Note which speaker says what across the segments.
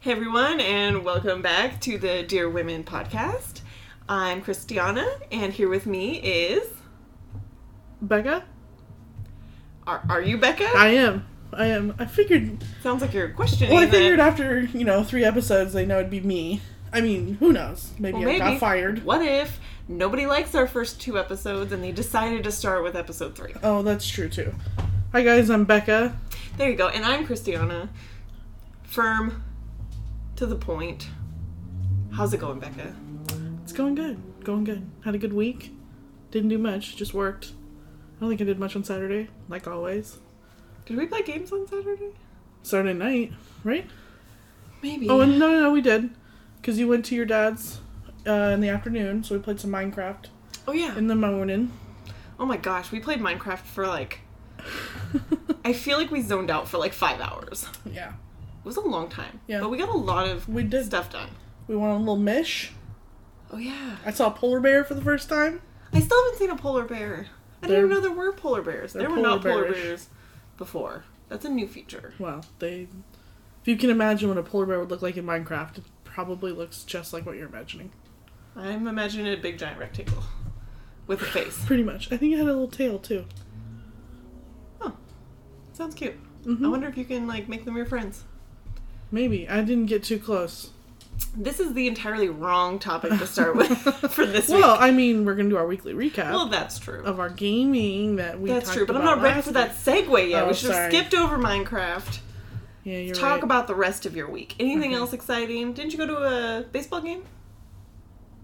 Speaker 1: Hey everyone, and welcome back to the Dear Women podcast. I'm Christiana, and here with me is.
Speaker 2: Becca?
Speaker 1: Are, are you Becca?
Speaker 2: I am. I am. I figured.
Speaker 1: Sounds like you're questioning.
Speaker 2: Well, I figured after, you know, three episodes, they know it'd be me. I mean, who knows? Maybe
Speaker 1: Well,
Speaker 2: I got fired.
Speaker 1: What if nobody likes our first two episodes and they decided to start with episode three?
Speaker 2: Oh, that's true too. Hi, guys. I'm Becca.
Speaker 1: There you go. And I'm Christiana. Firm, to the point. How's it going, Becca?
Speaker 2: It's going good. Going good. Had a good week. Didn't do much. Just worked. I don't think I did much on Saturday, like always.
Speaker 1: Did we play games on Saturday?
Speaker 2: Saturday night, right?
Speaker 1: Maybe.
Speaker 2: Oh, and no, no, no, we did. Because you went to your dad's uh, in the afternoon, so we played some Minecraft
Speaker 1: oh yeah.
Speaker 2: in the morning.
Speaker 1: Oh my gosh, we played Minecraft for like. I feel like we zoned out for like five hours.
Speaker 2: yeah.
Speaker 1: It was a long time.
Speaker 2: Yeah.
Speaker 1: But we got a lot of
Speaker 2: We did.
Speaker 1: stuff done.
Speaker 2: We went on a little mish.
Speaker 1: Oh yeah.
Speaker 2: I saw a polar bear for the first time.
Speaker 1: I still haven't seen a polar bear. I
Speaker 2: They're-
Speaker 1: didn't even know there were polar bears. There were not
Speaker 2: polar bearish.
Speaker 1: bears before. That's a new feature.
Speaker 2: Well, they. If you can imagine what a polar bear would look like in Minecraft, it probably looks just like what you're imagining.
Speaker 1: I'm imagining a big giant rectangle with a face.
Speaker 2: Pretty much. I think it had a little tail too.
Speaker 1: Oh, sounds cute.
Speaker 2: hmm
Speaker 1: I wonder if you can like make them your friends.
Speaker 2: Maybe I didn't get too close.
Speaker 1: This is the entirely wrong topic to start with for this week.
Speaker 2: Well, I mean, we're gonna do our weekly recap
Speaker 1: Well, that's true.
Speaker 2: of our gaming that we.
Speaker 1: That's true, but I'm not ready for that segue yet.
Speaker 2: Oh,
Speaker 1: we should have skipped over Minecraft.
Speaker 2: Yeah, you're
Speaker 1: Talk
Speaker 2: right.
Speaker 1: about the rest of your week. Anything
Speaker 2: Okay.
Speaker 1: else exciting? Didn't you go to a baseball game?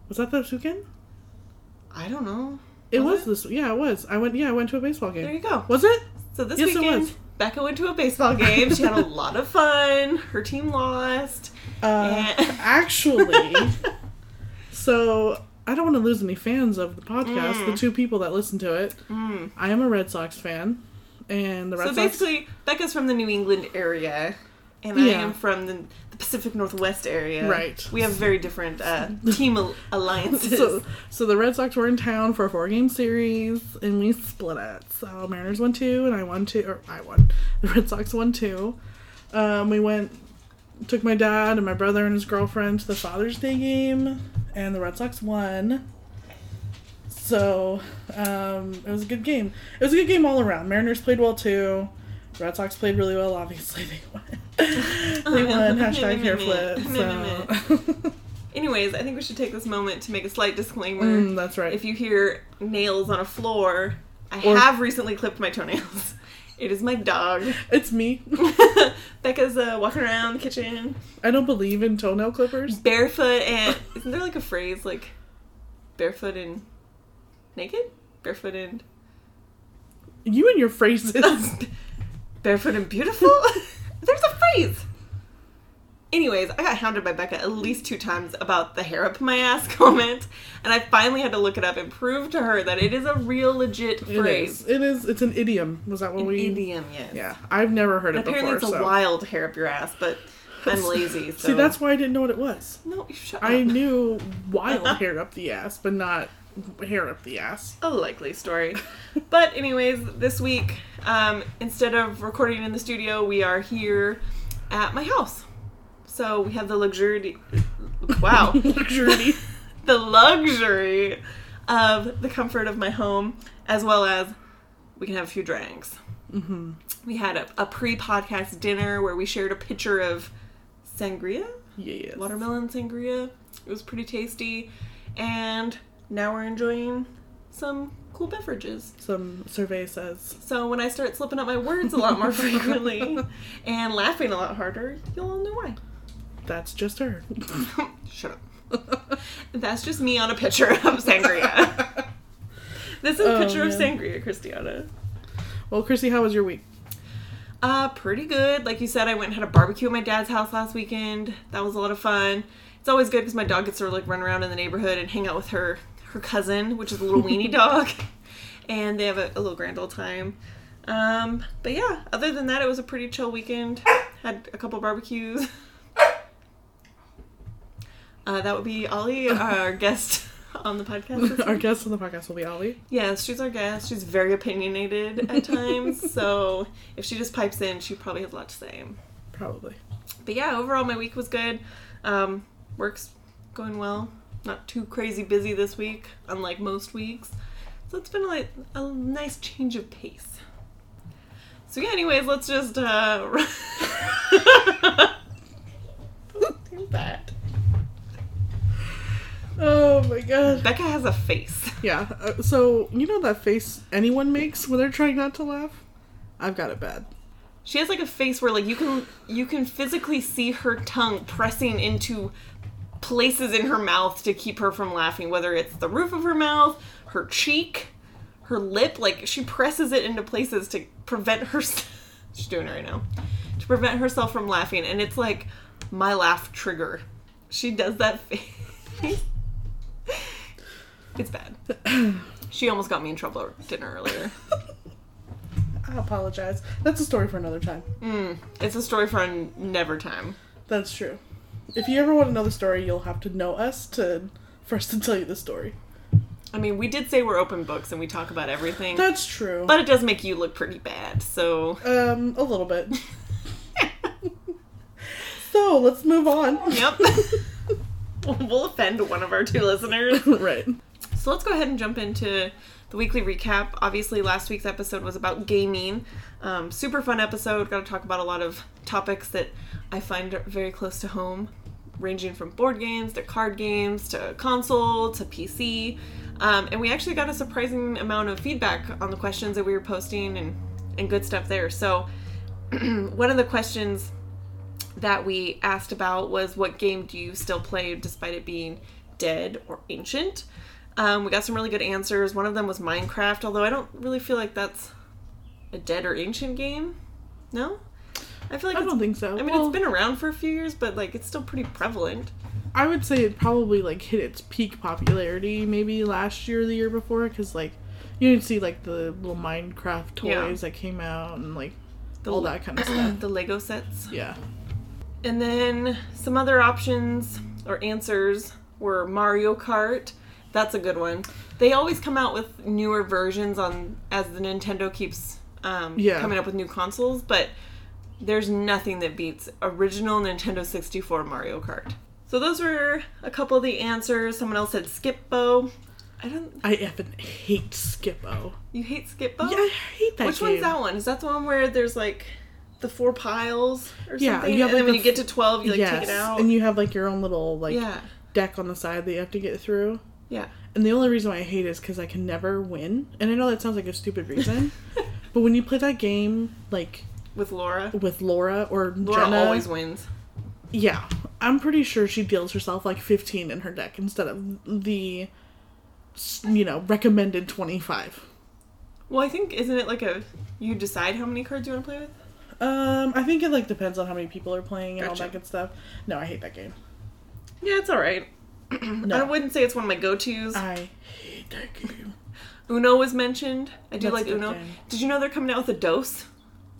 Speaker 2: Was that this weekend?
Speaker 1: I don't know.
Speaker 2: It
Speaker 1: Was
Speaker 2: was, this. Yeah, it was. I went. Yeah, I went to a baseball game.
Speaker 1: There you go.
Speaker 2: Was it?
Speaker 1: So this
Speaker 2: Yes, it
Speaker 1: weekend,
Speaker 2: was.
Speaker 1: Becca went to a baseball game. She had a lot of fun. Her team lost.
Speaker 2: Uh,
Speaker 1: And-
Speaker 2: actually, so I don't want to lose any fans of the podcast.
Speaker 1: Mm.
Speaker 2: The two people that listen to it.
Speaker 1: Mm.
Speaker 2: I am a Red Sox fan, and the Red
Speaker 1: So
Speaker 2: Sox.
Speaker 1: basically, Becca's from the New England area, and I am from the, the Pacific Northwest area.
Speaker 2: Right.
Speaker 1: We have very different uh, team al- alliances.
Speaker 2: So, so the Red Sox were in town for a four game series, and we split it. So Mariners won two, and I won two, or I won. The Red Sox won two. Um, we went, took my dad and my brother and his girlfriend to the Father's Day game, and the Red Sox won. So um, it was a good game. It was a good game all around. Mariners played well too. Red Sox played really well. Obviously, they won. they won. Hashtag hair flip. So.
Speaker 1: Anyways, I think we should take this moment to make a slight disclaimer.
Speaker 2: Mm, that's right.
Speaker 1: If you hear nails on a floor, I
Speaker 2: Or-
Speaker 1: have recently clipped my toenails. It is my dog.
Speaker 2: It's me.
Speaker 1: Becca's uh, walking around the kitchen
Speaker 2: I don't believe in toenail clippers.
Speaker 1: barefoot and isn't there like a phrase like barefoot and naked? Barefoot and
Speaker 2: You and your phrases.
Speaker 1: Barefoot and beautiful? There's a phrase. Anyways, I got hounded by Becca at least two times about the hair up my ass comment, and I finally had to look it up and prove to her that it is a real legit phrase.
Speaker 2: is. It is. It's an idiom. Was that what
Speaker 1: An
Speaker 2: we?
Speaker 1: idiom, yes.
Speaker 2: Yeah, I've never heard
Speaker 1: And
Speaker 2: it
Speaker 1: apparently
Speaker 2: before.
Speaker 1: it's a wild hair up your ass, but I'm lazy, so
Speaker 2: See, that's why I didn't know what it was.
Speaker 1: no. You shut
Speaker 2: I
Speaker 1: up.
Speaker 2: knew wild hair up the ass, but not hair up the ass.
Speaker 1: a likely story. but anyways, this week, um, instead of recording in the studio, we are here at my house. So we have the luxury. Wow.
Speaker 2: Luxury.
Speaker 1: the luxury of the comfort of my home, as well as we can have a few drinks.
Speaker 2: hmm
Speaker 1: We had a, a pre-podcast dinner where we shared a pitcher of sangria,
Speaker 2: Yes.
Speaker 1: watermelon sangria. It was pretty tasty, and now we're enjoying some cool beverages.
Speaker 2: Some survey says.
Speaker 1: So when I start slipping up my words a lot more frequently and laughing a lot harder, you'll all know why.
Speaker 2: That's just her.
Speaker 1: Shut up. That's just me on a picture of sangria. This is a
Speaker 2: Oh,
Speaker 1: picture of sangria, Christiana.
Speaker 2: well, Chrissy, how was your week?
Speaker 1: Uh, pretty good. Like you said, I went and had a barbecue at my dad's house last weekend. That was a lot of fun. It's always good because my dog gets to like run around in the neighborhood and hang out with her her cousin, which is a little weenie dog, and they have a, a little grand old time. Um, but yeah, other than that, it was a pretty chill weekend. Had a couple barbecues. Uh, that would be Ollie, our guest on the podcast.
Speaker 2: Our guest on the podcast will be Ollie.
Speaker 1: Yes, she's our guest. She's very opinionated at times, so if she just pipes in, she probably has a lot to say.
Speaker 2: Probably.
Speaker 1: but yeah, overall my week was good. Um, work's going well. Not too crazy busy this week, unlike most weeks. So it's been like a nice change of pace. So yeah, anyways, let's just uh do that.
Speaker 2: Oh my god.
Speaker 1: Becca has a face.
Speaker 2: Yeah. Uh, so you know that face anyone makes when they're trying not to laugh? I've got it bad.
Speaker 1: She has like a face where like you can you can physically see her tongue pressing into places in her mouth to keep her from laughing, whether it's the roof of her mouth, her cheek, her lip, like she presses it into places to prevent her she's doing it right now. To prevent herself from laughing and it's like my laugh trigger. She does that face. it's bad. She almost got me in trouble at dinner earlier.
Speaker 2: I apologize. That's a story for another time.
Speaker 1: Mm, it's a story for a never time.
Speaker 2: That's true. If you ever want to know the story, you'll have to know us to for us to tell you the story.
Speaker 1: I mean, we did say we're open books and we talk about everything,
Speaker 2: That's true.
Speaker 1: but it does make you look pretty bad. So,
Speaker 2: um, a little bit. so let's move on.
Speaker 1: yep, we'll offend one of our two listeners.
Speaker 2: right.
Speaker 1: So let's go ahead and jump into the weekly recap. Obviously, last week's episode was about gaming. Um, super fun episode. Got to talk about a lot of topics that I find very close to home, ranging from board games to card games to console to PC. Um, and we actually got a surprising amount of feedback on the questions that we were posting and, and good stuff there. So, one of the questions that we asked about was what game do you still play despite it being dead or ancient? Um, we got some really good answers. One of them was Minecraft, although I don't really feel like that's a dead or ancient game. No? I feel like
Speaker 2: I don't think so.
Speaker 1: I mean,
Speaker 2: Well,
Speaker 1: it's been around for a few years, but like it's still pretty prevalent.
Speaker 2: I would say it probably like hit its peak popularity maybe last year or the year before because like you can see like the little Minecraft toys
Speaker 1: Yeah.
Speaker 2: that came out and like
Speaker 1: The,
Speaker 2: all that kind of stuff.
Speaker 1: the Lego sets.
Speaker 2: Yeah.
Speaker 1: And then some other options or answers were Mario Kart. That's a good one. They always come out with newer versions on as the Nintendo keeps um,
Speaker 2: Yeah.
Speaker 1: coming up with new consoles, but there's nothing that beats original Nintendo 64 Mario Kart. So those were a couple of the answers. Someone else said Skipbo. I don't.
Speaker 2: I effing hate Skipbo.
Speaker 1: You hate Skipbo?
Speaker 2: Yeah, I hate that
Speaker 1: Which
Speaker 2: game.
Speaker 1: one's that one? Is that the one where there's like the four piles or
Speaker 2: Yeah,
Speaker 1: something? and then when
Speaker 2: the
Speaker 1: you get to 12, you like
Speaker 2: yes,
Speaker 1: take it out.
Speaker 2: and you have like your own little like
Speaker 1: yeah.
Speaker 2: deck on the side that you have to get through.
Speaker 1: Yeah.
Speaker 2: And the only reason why I hate it is because I can never win. And I know that sounds like a stupid reason, but when you play that game like
Speaker 1: With Laura.
Speaker 2: with Laura or
Speaker 1: Laura
Speaker 2: Jenna,
Speaker 1: always wins.
Speaker 2: yeah, I'm pretty sure she deals herself like 15 in her deck instead of the you know recommended 25.
Speaker 1: Well, I think isn't it like a you decide how many cards you want to play with?
Speaker 2: Um, I think it like depends on how many people are playing and all that good stuff. No, I hate that game.
Speaker 1: Yeah, it's all right. I wouldn't say it's one of my go-tos.
Speaker 2: I hate that game.
Speaker 1: Uno was mentioned. I do
Speaker 2: That's
Speaker 1: like Uno.
Speaker 2: game.
Speaker 1: Did you know they're coming out with a Dos?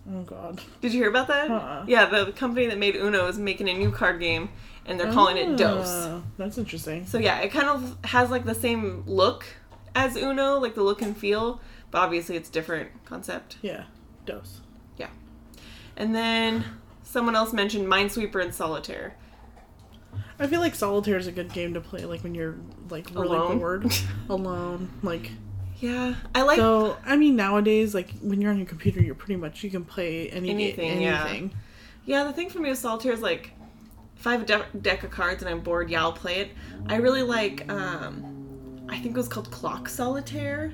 Speaker 2: Oh god.
Speaker 1: Did you hear about that?
Speaker 2: Uh-uh.
Speaker 1: Yeah, the company that made Uno is making a new card game, and they're calling it Dos.
Speaker 2: Ah, That's interesting.
Speaker 1: So yeah, it kind of has like the same look as Uno, like the look and feel, but obviously it's different concept.
Speaker 2: Yeah, Dos.
Speaker 1: Yeah, and then someone else mentioned Minesweeper and Solitaire.
Speaker 2: I feel like solitaire is a good game to play like when you're like really
Speaker 1: Alone?
Speaker 2: bored, alone. Like
Speaker 1: Yeah, I like.
Speaker 2: so. I mean, nowadays, like when you're on your computer, you're pretty much you can play any
Speaker 1: Anything,
Speaker 2: anything.
Speaker 1: yeah. Yeah, the thing for me with solitaire is like, if I have a de- deck of cards and I'm bored, yeah, I'll play it. I really like, um, I think it was called Clock Solitaire,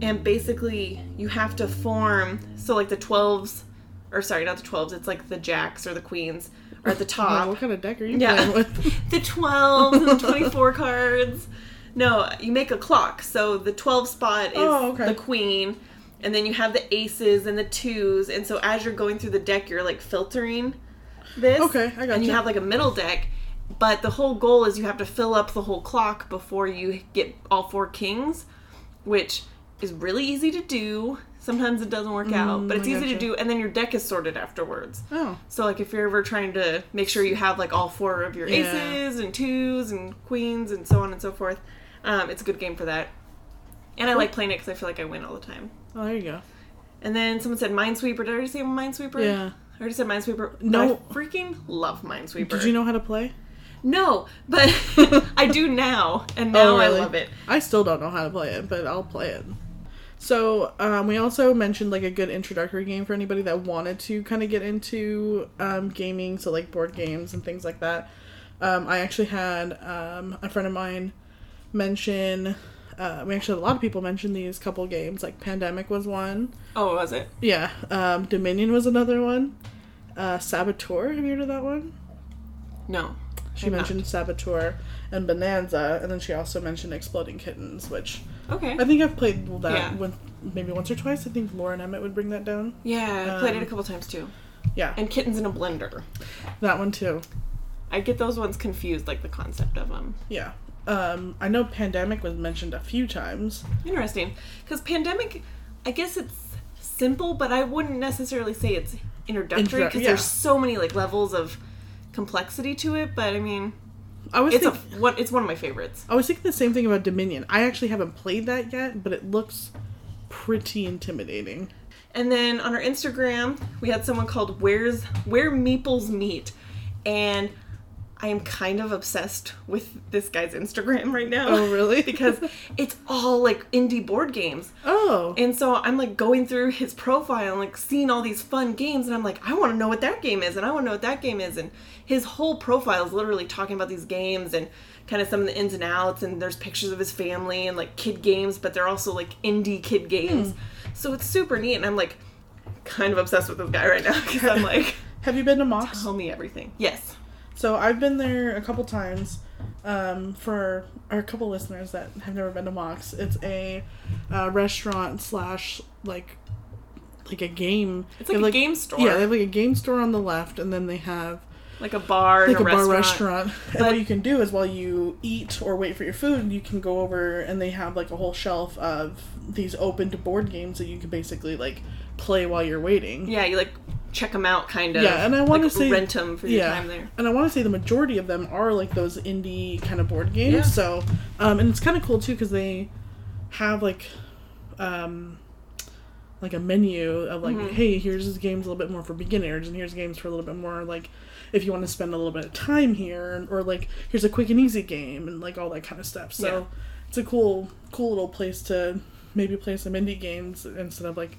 Speaker 1: and basically you have to form. So like the twelves, or sorry, not the twelves. It's like the jacks or the queens are at the
Speaker 2: Wow,
Speaker 1: top.
Speaker 2: what kind of deck are you
Speaker 1: Yeah.
Speaker 2: playing with?
Speaker 1: the 12 and the 24 cards. No, you make a clock. So the 12 spot is
Speaker 2: Oh, okay.
Speaker 1: the queen, and then you have the aces and the twos. And so as you're going through the deck, you're like filtering this.
Speaker 2: Okay, I
Speaker 1: And
Speaker 2: gotcha.
Speaker 1: you have like a middle deck. But the whole goal is you have to fill up the whole clock before you get all four kings, which is really easy to do. Sometimes it doesn't work out, but
Speaker 2: Mm,
Speaker 1: it's easy to do. And then your deck is sorted afterwards.
Speaker 2: Oh,
Speaker 1: So like if you're ever trying to make sure you have like all four of your
Speaker 2: Yeah.
Speaker 1: aces and twos and queens and so on and so forth, um, it's a good game for that. And I like playing it because I feel like I win all the time.
Speaker 2: oh, there you go.
Speaker 1: And then someone said Minesweeper. Did I already say Minesweeper?
Speaker 2: Yeah.
Speaker 1: I already said Minesweeper.
Speaker 2: No.
Speaker 1: I freaking love Minesweeper.
Speaker 2: Did you know how to play?
Speaker 1: No, but I do now, and now
Speaker 2: Oh, really?
Speaker 1: I love it.
Speaker 2: I still don't know how to play it, but I'll play it. So um, we also mentioned like a good introductory game for anybody that wanted to kind of get into um, gaming, so like board games and things like that. Um, I actually had um, a friend of mine mention. Uh, we actually a lot of people mention these couple games. Like Pandemic was one.
Speaker 1: Oh, was it?
Speaker 2: Yeah. Um, Dominion was another one. Uh, Saboteur. Have you heard of that one?
Speaker 1: No.
Speaker 2: She
Speaker 1: not.
Speaker 2: mentioned Saboteur and Bonanza, and then she also mentioned Exploding Kittens, which
Speaker 1: Okay.
Speaker 2: I think I've played that
Speaker 1: Yeah.
Speaker 2: with maybe once or twice. I think Lauren Emmett would bring that down.
Speaker 1: Yeah, I played it
Speaker 2: Um,
Speaker 1: a couple times too.
Speaker 2: Yeah,
Speaker 1: And Kittens in a Blender.
Speaker 2: that one too.
Speaker 1: I get those ones confused, like the concept of them.
Speaker 2: Yeah. Um, I know Pandemic was mentioned a few times.
Speaker 1: Interesting. Because Pandemic, I guess it's simple, but I wouldn't necessarily say it's introductory
Speaker 2: Introdu-
Speaker 1: because
Speaker 2: yeah.
Speaker 1: there's so many like levels of complexity to it. But I mean,
Speaker 2: I was
Speaker 1: it's a what it's one of my favorites.
Speaker 2: I was thinking the same thing about Dominion. I actually haven't played that yet, but it looks pretty intimidating.
Speaker 1: And then on our Instagram, we had someone called Where's Where Meeples Meet, and I am kind of obsessed with this guy's Instagram right now.
Speaker 2: Oh, really?
Speaker 1: because it's all like indie board games.
Speaker 2: Oh,
Speaker 1: And so I'm like going through his profile and like seeing all these fun games, and I'm like, I want to know what that game is, and I want to know what that game is. And his whole profile is literally talking about these games and kind of some of the ins and outs. And there's pictures of his family and like kid games, but they're also like indie kid games. Hmm. So it's super neat. And I'm like kind of obsessed with this guy right now because I'm like,
Speaker 2: have you been to Mox?
Speaker 1: tell me everything. Yes.
Speaker 2: So I've been there a couple times. Um, for our couple listeners that have never been to Mox, it's a uh, restaurant slash like like a game.
Speaker 1: It's like a game store.
Speaker 2: Yeah, they have like a game store on the left, and then they have
Speaker 1: Like a bar,
Speaker 2: like a, bar
Speaker 1: restaurant.
Speaker 2: restaurant. And what you can do is while you eat or wait for your food, you can go over and they have like a whole shelf of these open to board games that you can basically like play while you're waiting.
Speaker 1: Yeah, you like check them out, kind of.
Speaker 2: Yeah, and I wanna
Speaker 1: like,
Speaker 2: say-
Speaker 1: rent them for your time there.
Speaker 2: And I want to say the majority of them are like those indie kind of board games.
Speaker 1: Yeah.
Speaker 2: So, um, and it's kind of cool too because they have like, um, like a menu of like,
Speaker 1: Mm-hmm.
Speaker 2: hey, here's this games a little bit more for beginners, and here's games for a little bit more like if you want to spend a little bit of time here, or like here's a quick and easy game, and like all that kind of stuff. So,
Speaker 1: Yeah.
Speaker 2: it's a cool, cool little place to maybe play some indie games instead of like.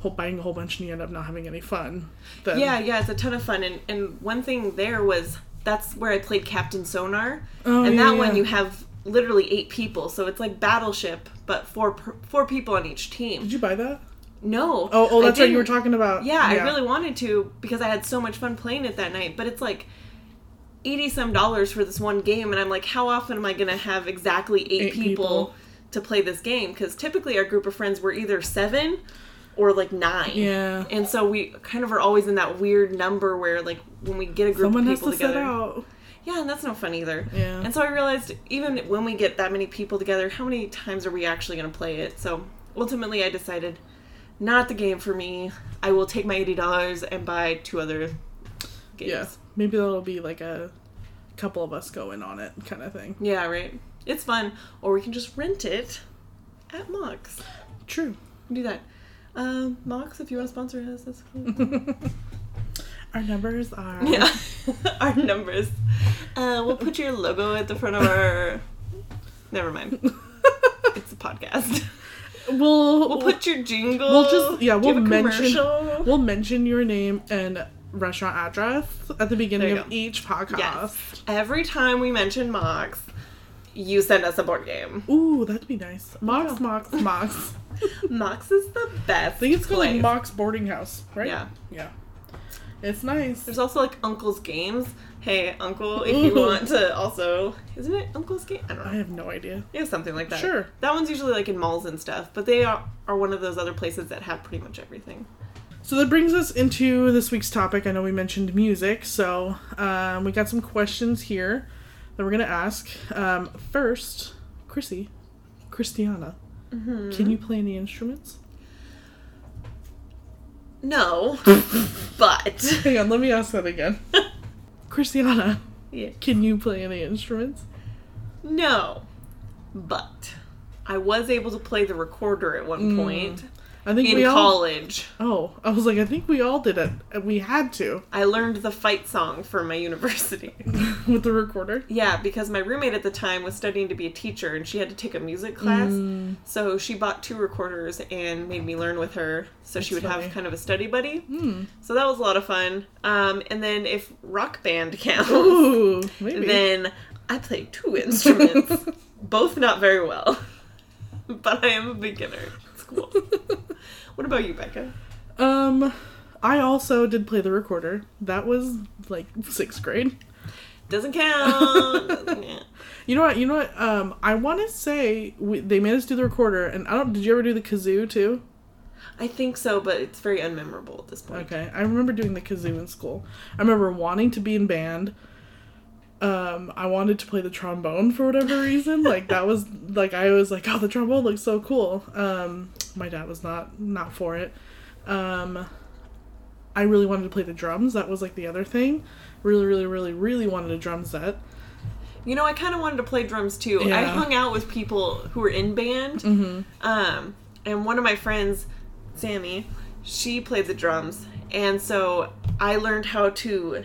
Speaker 2: Whole- Buying a whole bunch and you end up not having any fun. Then,
Speaker 1: Yeah, yeah, it's a ton of fun. And, and one thing there was that's where I played Captain Sonar.
Speaker 2: Oh,
Speaker 1: and
Speaker 2: yeah,
Speaker 1: that one you have literally eight people, so it's like Battleship, but four four people on each team.
Speaker 2: Did you buy that?
Speaker 1: No.
Speaker 2: Oh, oh, that's what You were talking about.
Speaker 1: Yeah, I really wanted to because I had so much fun playing it that night. But it's like eighty some dollars for this one game, and I'm like, how often am I gonna have exactly eight,
Speaker 2: Eight
Speaker 1: people,
Speaker 2: people.
Speaker 1: to play this game? Because typically our group of friends were either seven or like nine.
Speaker 2: Yeah.
Speaker 1: And so we kind of are always in that weird number where like when we get a group
Speaker 2: Someone
Speaker 1: of
Speaker 2: has
Speaker 1: people
Speaker 2: to
Speaker 1: together.
Speaker 2: set out.
Speaker 1: Yeah, and that's no fun either.
Speaker 2: Yeah.
Speaker 1: And so I realized even when we get that many people together, how many times are we actually going to play it? So ultimately, I decided not the game for me. I will take my eighty dollars and buy two other games.
Speaker 2: Yeah. Maybe that'll be like a couple of us going on it kind of thing.
Speaker 1: Yeah, right. It's fun, or we can just rent it at Mox.
Speaker 2: True.
Speaker 1: Do that. Um, Mox, if you want to sponsor us, that's cool.
Speaker 2: Our numbers are.
Speaker 1: yeah, our numbers. Uh, we'll put your logo at the front of our. Never mind. It's a podcast.
Speaker 2: We'll
Speaker 1: We'll put your jingle.
Speaker 2: We'll just- yeah, we'll mention-
Speaker 1: commercial?
Speaker 2: we'll mention your name and restaurant address at the beginning of
Speaker 1: go.
Speaker 2: each podcast.
Speaker 1: Yes. Every time we mention Mox, you send us a board game.
Speaker 2: Ooh, that'd be nice. Mox, Mox, Mox.
Speaker 1: Mox is the best.
Speaker 2: I think it's called like. Mox Boarding House, right?
Speaker 1: Yeah.
Speaker 2: Yeah. It's nice.
Speaker 1: There's also like Uncle's Games. Hey, Uncle, if you want to also. Isn't it Uncle's Game? I don't know.
Speaker 2: I have no idea.
Speaker 1: Yeah, something like that.
Speaker 2: Sure.
Speaker 1: That one's usually like in malls and stuff, but they are, are one of those other places that have pretty much everything.
Speaker 2: So that brings us into this week's topic. I know we mentioned music, so um, we got some questions here that we're gonna ask. Um, first, Chrissy, Christiana,
Speaker 1: Mm-hmm.
Speaker 2: can you play any instruments?
Speaker 1: No, but.
Speaker 2: Hang on, let me ask that again. Christiana,
Speaker 1: Yeah.
Speaker 2: can you play any instruments?
Speaker 1: No, but I was able to play the recorder at one
Speaker 2: Mm.
Speaker 1: point.
Speaker 2: I think
Speaker 1: in
Speaker 2: we all.
Speaker 1: college.
Speaker 2: Oh, I was like, I think we all did it. We had to
Speaker 1: I learned the fight song for my university.
Speaker 2: with the recorder.
Speaker 1: yeah, because my roommate at the time was studying to be a teacher and she had to take a music class.
Speaker 2: Mm.
Speaker 1: So she bought two recorders and made me learn with her so she would
Speaker 2: funny.
Speaker 1: have kind of a study buddy.
Speaker 2: Hmm.
Speaker 1: So that was a lot of fun. Um, and then if rock band counts,
Speaker 2: Ooh, maybe.
Speaker 1: then I play two instruments, both not very well. But I am a beginner. Cool. what about you, Becca?
Speaker 2: um, I also did play the recorder. That was like sixth grade.
Speaker 1: Doesn't count. Doesn't count.
Speaker 2: You know what? You know what? Um, I want to say we, they made us do the recorder, and I don't. Did you ever do the kazoo too?
Speaker 1: I think so, but it's very unmemorable at this point.
Speaker 2: Okay, I remember doing the kazoo in school. I remember wanting to be in band. Um, I wanted to play the trombone for whatever reason. Like that was like I was like, oh, the trombone looks so cool. Um, my dad was not not for it. Um, I really wanted to play the drums. That was like the other thing. Really, really, really, really wanted a drum set.
Speaker 1: You know, I kind of wanted to play drums too. I hung out with people who were in band.
Speaker 2: Mm-hmm.
Speaker 1: Um, and one of my friends, Sammy, she played the drums. And so I learned how to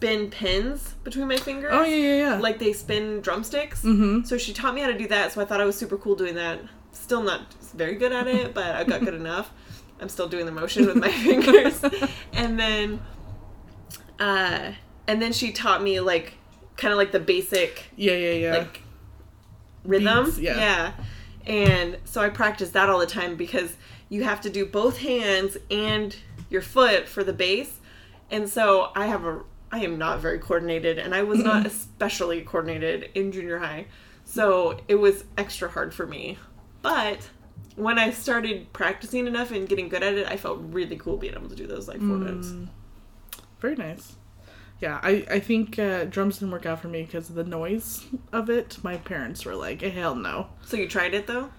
Speaker 1: spin pins between my fingers.
Speaker 2: Oh yeah, yeah, yeah.
Speaker 1: Like they spin drumsticks.
Speaker 2: mm-hmm.
Speaker 1: So she taught me how to do that. So I thought I was super cool doing that. Still not very good at it, but I got good enough. I'm still doing the motion with my fingers. And then, uh, and then she taught me like kind of like the basic
Speaker 2: Yeah, yeah, yeah.
Speaker 1: like rhythm.
Speaker 2: Beats, yeah.
Speaker 1: yeah. And so I practice that all the time because you have to do both hands and your foot for the bass. And so I have a I am not very coordinated and I was not especially coordinated in junior high. So it was extra hard for me. But when I started practicing enough and getting good at it, I felt really cool being able to do those like four notes.
Speaker 2: Mm. Very nice. Yeah, I, I think uh, drums didn't work out for me because of the noise of it. My parents were like, hell no.
Speaker 1: So you tried it though?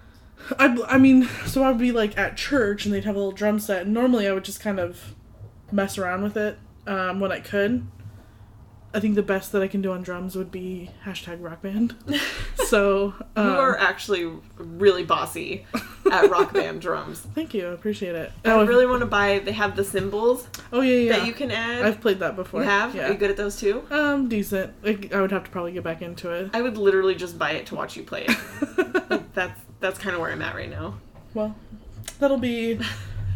Speaker 2: I, I mean, so I'd be like at church and they'd have a little drum set. And normally I would just kind of mess around with it um, when I could. I think the best that I can do on drums would be hashtag rock band. So, um,
Speaker 1: you are actually really bossy at rock band drums.
Speaker 2: thank you. I appreciate it.
Speaker 1: I
Speaker 2: Oh,
Speaker 1: really want to buy. They have the cymbals
Speaker 2: oh yeah, yeah.
Speaker 1: that you can add.
Speaker 2: I've played that before.
Speaker 1: you have?
Speaker 2: Yeah.
Speaker 1: Are you good at those too?
Speaker 2: Um, decent. I, I would have to probably get back into it.
Speaker 1: I would literally just buy it to watch you play it. like that's that's kind of where I'm at right now.
Speaker 2: well, that'll be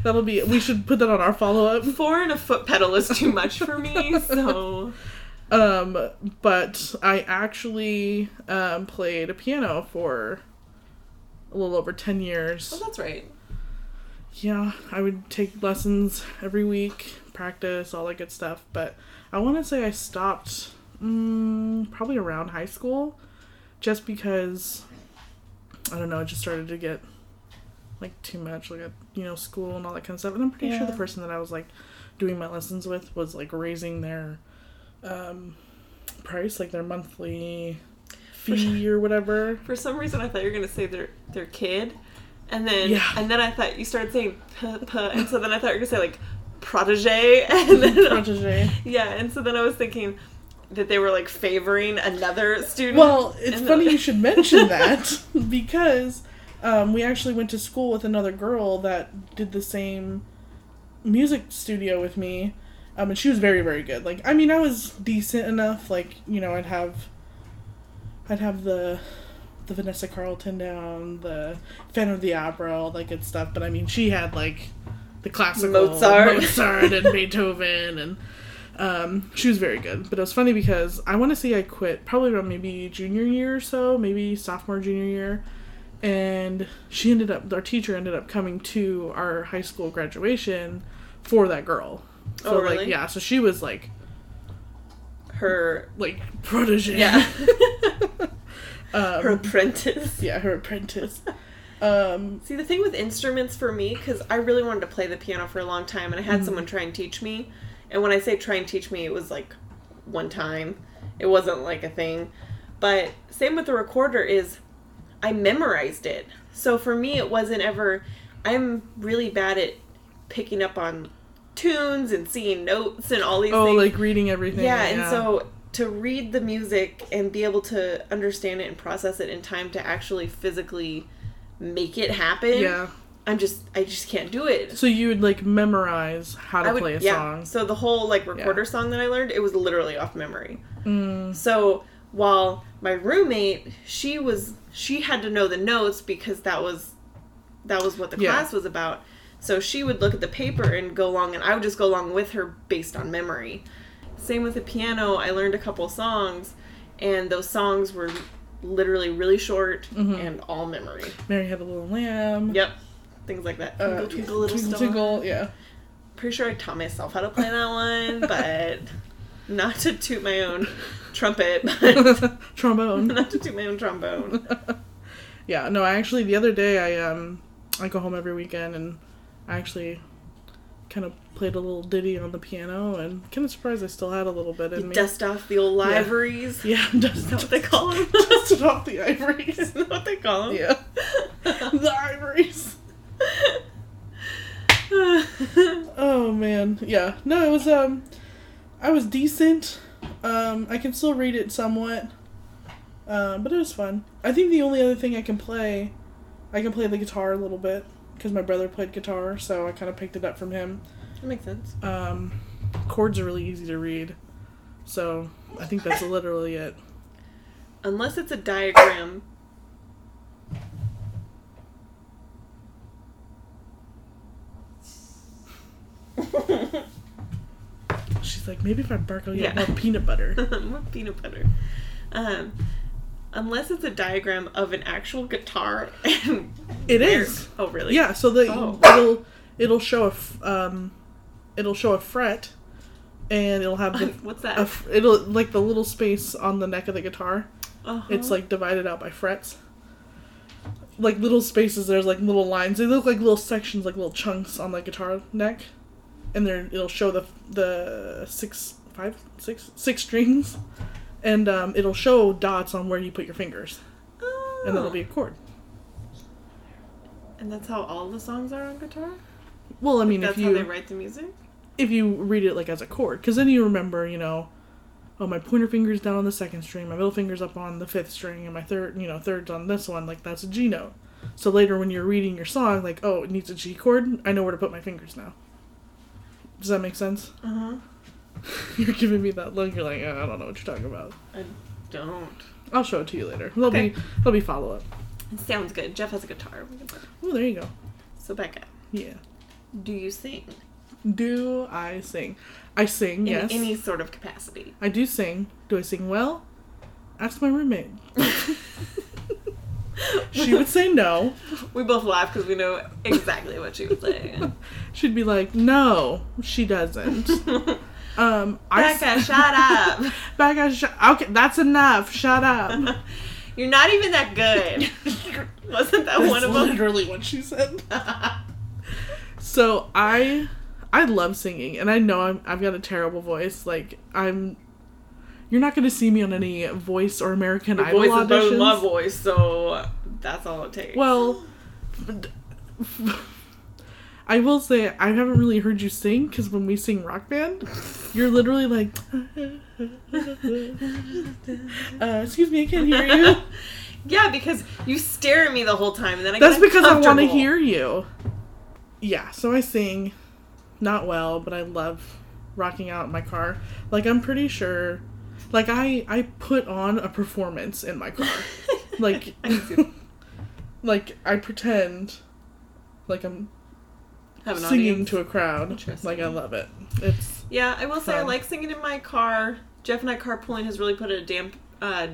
Speaker 2: that'll be. We should put that on our follow up.
Speaker 1: Four and a foot pedal is too much for me, so
Speaker 2: Um, but I actually um, played a piano for a little over ten years.
Speaker 1: oh, that's right.
Speaker 2: Yeah, I would take lessons every week, practice, all that good stuff. But I want to say I stopped mm, probably around high school, just because I don't know. It just started to get like too much, like at you know school and all that kind of stuff. And I'm pretty sure the person that I was like doing my lessons with was like raising their um, price, like their monthly fee or whatever.
Speaker 1: For some reason, I thought you were gonna say their their kid, and then
Speaker 2: Yeah.
Speaker 1: and then I thought you started saying p p, and so then I thought you were gonna say like protege, and then
Speaker 2: Protege.
Speaker 1: yeah, and so then I was thinking that they were like favoring another student.
Speaker 2: Well, it's funny
Speaker 1: the-
Speaker 2: you should mention that because um, we actually went to school with another girl that did the same music studio with me, um, and she was very, very good. Like, I mean, I was decent enough. Like, you know, I'd have, I'd have the, the Vanessa Carlton down, the Phantom of the Opera, all that good stuff. But I mean, she had like the classical
Speaker 1: Mozart.
Speaker 2: Mozart and Beethoven and um, she was very good, but it was funny because I want to say I quit probably around maybe junior year or so, maybe sophomore, junior year. And she ended up, our teacher ended up coming to our high school graduation for that girl. So,
Speaker 1: Oh,
Speaker 2: like, yeah, so she was like,
Speaker 1: her
Speaker 2: like, protege.
Speaker 1: yeah,
Speaker 2: um,
Speaker 1: her apprentice.
Speaker 2: yeah, her apprentice. Um,
Speaker 1: See, the thing with instruments for me, because I really wanted to play the piano for a long time, and I had
Speaker 2: Mhm.
Speaker 1: someone try and teach me. And when I say try and teach me, it was like one time. It wasn't like a thing. But same with the recorder is I memorized it. So for me, it wasn't ever. I'm really bad at picking up on tunes and seeing notes and all these
Speaker 2: oh,
Speaker 1: things.
Speaker 2: like reading everything.
Speaker 1: Yeah, and so to read the music and be able to understand it and process it in time to actually physically make it happen
Speaker 2: Yeah.
Speaker 1: I'm just I just can't do it.
Speaker 2: So you would like memorize how to
Speaker 1: would
Speaker 2: play a
Speaker 1: yeah.
Speaker 2: song.
Speaker 1: So the whole like recorder song that I learned, it was literally off memory.
Speaker 2: Mm,
Speaker 1: So while my roommate, she was she had to know the notes because that was that was what the
Speaker 2: Yeah.
Speaker 1: class was about. So she would look at the paper and go along, and I would just go along with her based on memory. Same with the piano. I learned a couple songs, and those songs were literally really short
Speaker 2: Mhm.
Speaker 1: and all memory.
Speaker 2: Mary had a little lamb.
Speaker 1: Yep, things like that.
Speaker 2: Uh,
Speaker 1: Twinkle, twinkle, little
Speaker 2: twinkle,
Speaker 1: star.
Speaker 2: twinkle, yeah.
Speaker 1: Pretty sure I taught myself how to play that one, but not to toot my own trumpet, but
Speaker 2: Trombone.
Speaker 1: not to toot my own trombone.
Speaker 2: yeah, no, I actually the other day I um I go home every weekend and I actually kind of played a little ditty on the piano and kind of surprised I still had a little bit in
Speaker 1: You
Speaker 2: me.
Speaker 1: dust off the old ivories.
Speaker 2: yeah,
Speaker 1: Is
Speaker 2: dust,
Speaker 1: that what they call them?
Speaker 2: dusted off the ivories.
Speaker 1: Isn't that what they call them?
Speaker 2: Yeah, the ivories. Oh man, yeah. No, it was um, I was decent. Um, I can still read it somewhat. Um, but it was fun. I think the only other thing I can play, I can play the guitar a little bit because my brother played guitar, so I kind of picked it up from him.
Speaker 1: that makes sense.
Speaker 2: Um, chords are really easy to read, so I think that's literally it.
Speaker 1: Unless it's a diagram.
Speaker 2: She's like, maybe if I bark, I'll get
Speaker 1: Yeah.
Speaker 2: more peanut butter.
Speaker 1: More peanut butter. Um, unless it's a diagram of an actual guitar. And
Speaker 2: It is.
Speaker 1: Oh, really?
Speaker 2: Yeah, so the
Speaker 1: Oh.
Speaker 2: it'll it'll show a f- um, it'll show a fret, and it'll have the
Speaker 1: What's that?
Speaker 2: a f- it'll like the little space on the neck of the guitar.
Speaker 1: Uh-huh.
Speaker 2: It's like divided out by frets. Like little spaces, there's like little lines. They look like little sections, like little chunks on the guitar neck, and there it'll show the the six, five, six, six strings, and um, it'll show dots on where you put your fingers, and that'll
Speaker 1: Oh.
Speaker 2: be a chord.
Speaker 1: And that's how all the songs are on guitar?
Speaker 2: Well, I mean,
Speaker 1: That's
Speaker 2: if
Speaker 1: how they
Speaker 2: you
Speaker 1: write the music?
Speaker 2: if you read it like as a chord, because then you remember, you know, oh my pointer finger's down on the second string, my middle finger's up on the fifth string, and my third, you know, third's on this one. Like that's a G note. So later when you're reading your song, like oh it needs a G chord, I know where to put my fingers now. Does that make sense?
Speaker 1: Uh-huh.
Speaker 2: You're giving me that look. You're like "Uh, I don't know what you're talking about.
Speaker 1: I don't.
Speaker 2: I'll show it to you later. There'll
Speaker 1: Okay.
Speaker 2: be there'll be follow up.
Speaker 1: Sounds good. Jeff has a guitar. We can play.
Speaker 2: Oh, there you go.
Speaker 1: So Becca,
Speaker 2: Yeah.
Speaker 1: do you sing?
Speaker 2: Do I sing? I sing. Yes.
Speaker 1: In
Speaker 2: yes.
Speaker 1: any sort of capacity.
Speaker 2: I do sing. Do I sing well? Ask my roommate. she would say no.
Speaker 1: We both laugh because we know exactly what she would say.
Speaker 2: She'd be like, "No, she doesn't." Um, I
Speaker 1: Becca, shut up.
Speaker 2: Becca, sh- okay, that's enough. Shut up.
Speaker 1: You're not even that good. Wasn't that
Speaker 2: That's
Speaker 1: one of them?
Speaker 2: literally what she said. So I, I love singing, and I know I'm, I've got a terrible voice. Like I'm, you're not gonna see me on any Voice or American
Speaker 1: Your
Speaker 2: Idol
Speaker 1: voice is better than my voice, so that's all it takes.
Speaker 2: Well, I will say I haven't really heard you sing because when we sing rock band, you're literally like, uh, "Excuse me, I can't hear you."
Speaker 1: yeah, because you stare at me the whole time, and then I
Speaker 2: That's because I want to hear you. Yeah, so I sing, not well, but I love rocking out in my car. Like I'm pretty sure, like I I put on a performance in my car. Like,
Speaker 1: I can see that.
Speaker 2: like I pretend, like I'm
Speaker 1: Have an
Speaker 2: singing
Speaker 1: audience.
Speaker 2: to a crowd. Like I love it. It's
Speaker 1: Yeah, I will say I like singing in my car. Jeff and I carpooling has really put a damp, uh,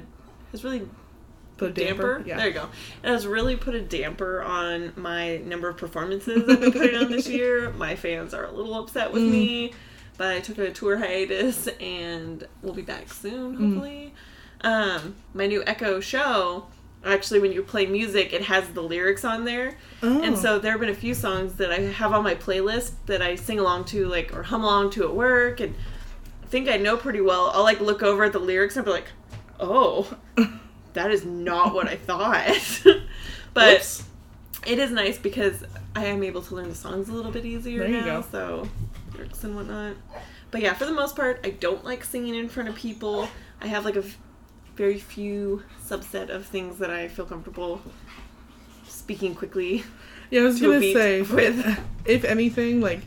Speaker 1: has really
Speaker 2: the
Speaker 1: damper.
Speaker 2: damper. Yeah.
Speaker 1: There you go. It has really put a damper on my number of performances I've been putting on this year. My fans are a little upset with
Speaker 2: Mm.
Speaker 1: me, but I took a tour hiatus and we'll be back soon,
Speaker 2: Mm.
Speaker 1: hopefully. Um, my new Echo show. Actually, when you play music, it has the lyrics on there,
Speaker 2: Oh.
Speaker 1: and so oh. there have been a few songs that I have on my playlist that I sing along to, like or hum along to at work, and I think I know pretty well. I'll like look over at the lyrics and be like, "Oh, that is not what I thought." but
Speaker 2: Whoops.
Speaker 1: it is nice because I am able to learn the songs a little bit easier now,
Speaker 2: go.
Speaker 1: so lyrics and whatnot. But yeah, for the most part, I don't like singing in front of people. I have like a very few subset of things that I feel comfortable speaking quickly.
Speaker 2: Yeah, I was
Speaker 1: To
Speaker 2: gonna say,
Speaker 1: with-
Speaker 2: if anything, like,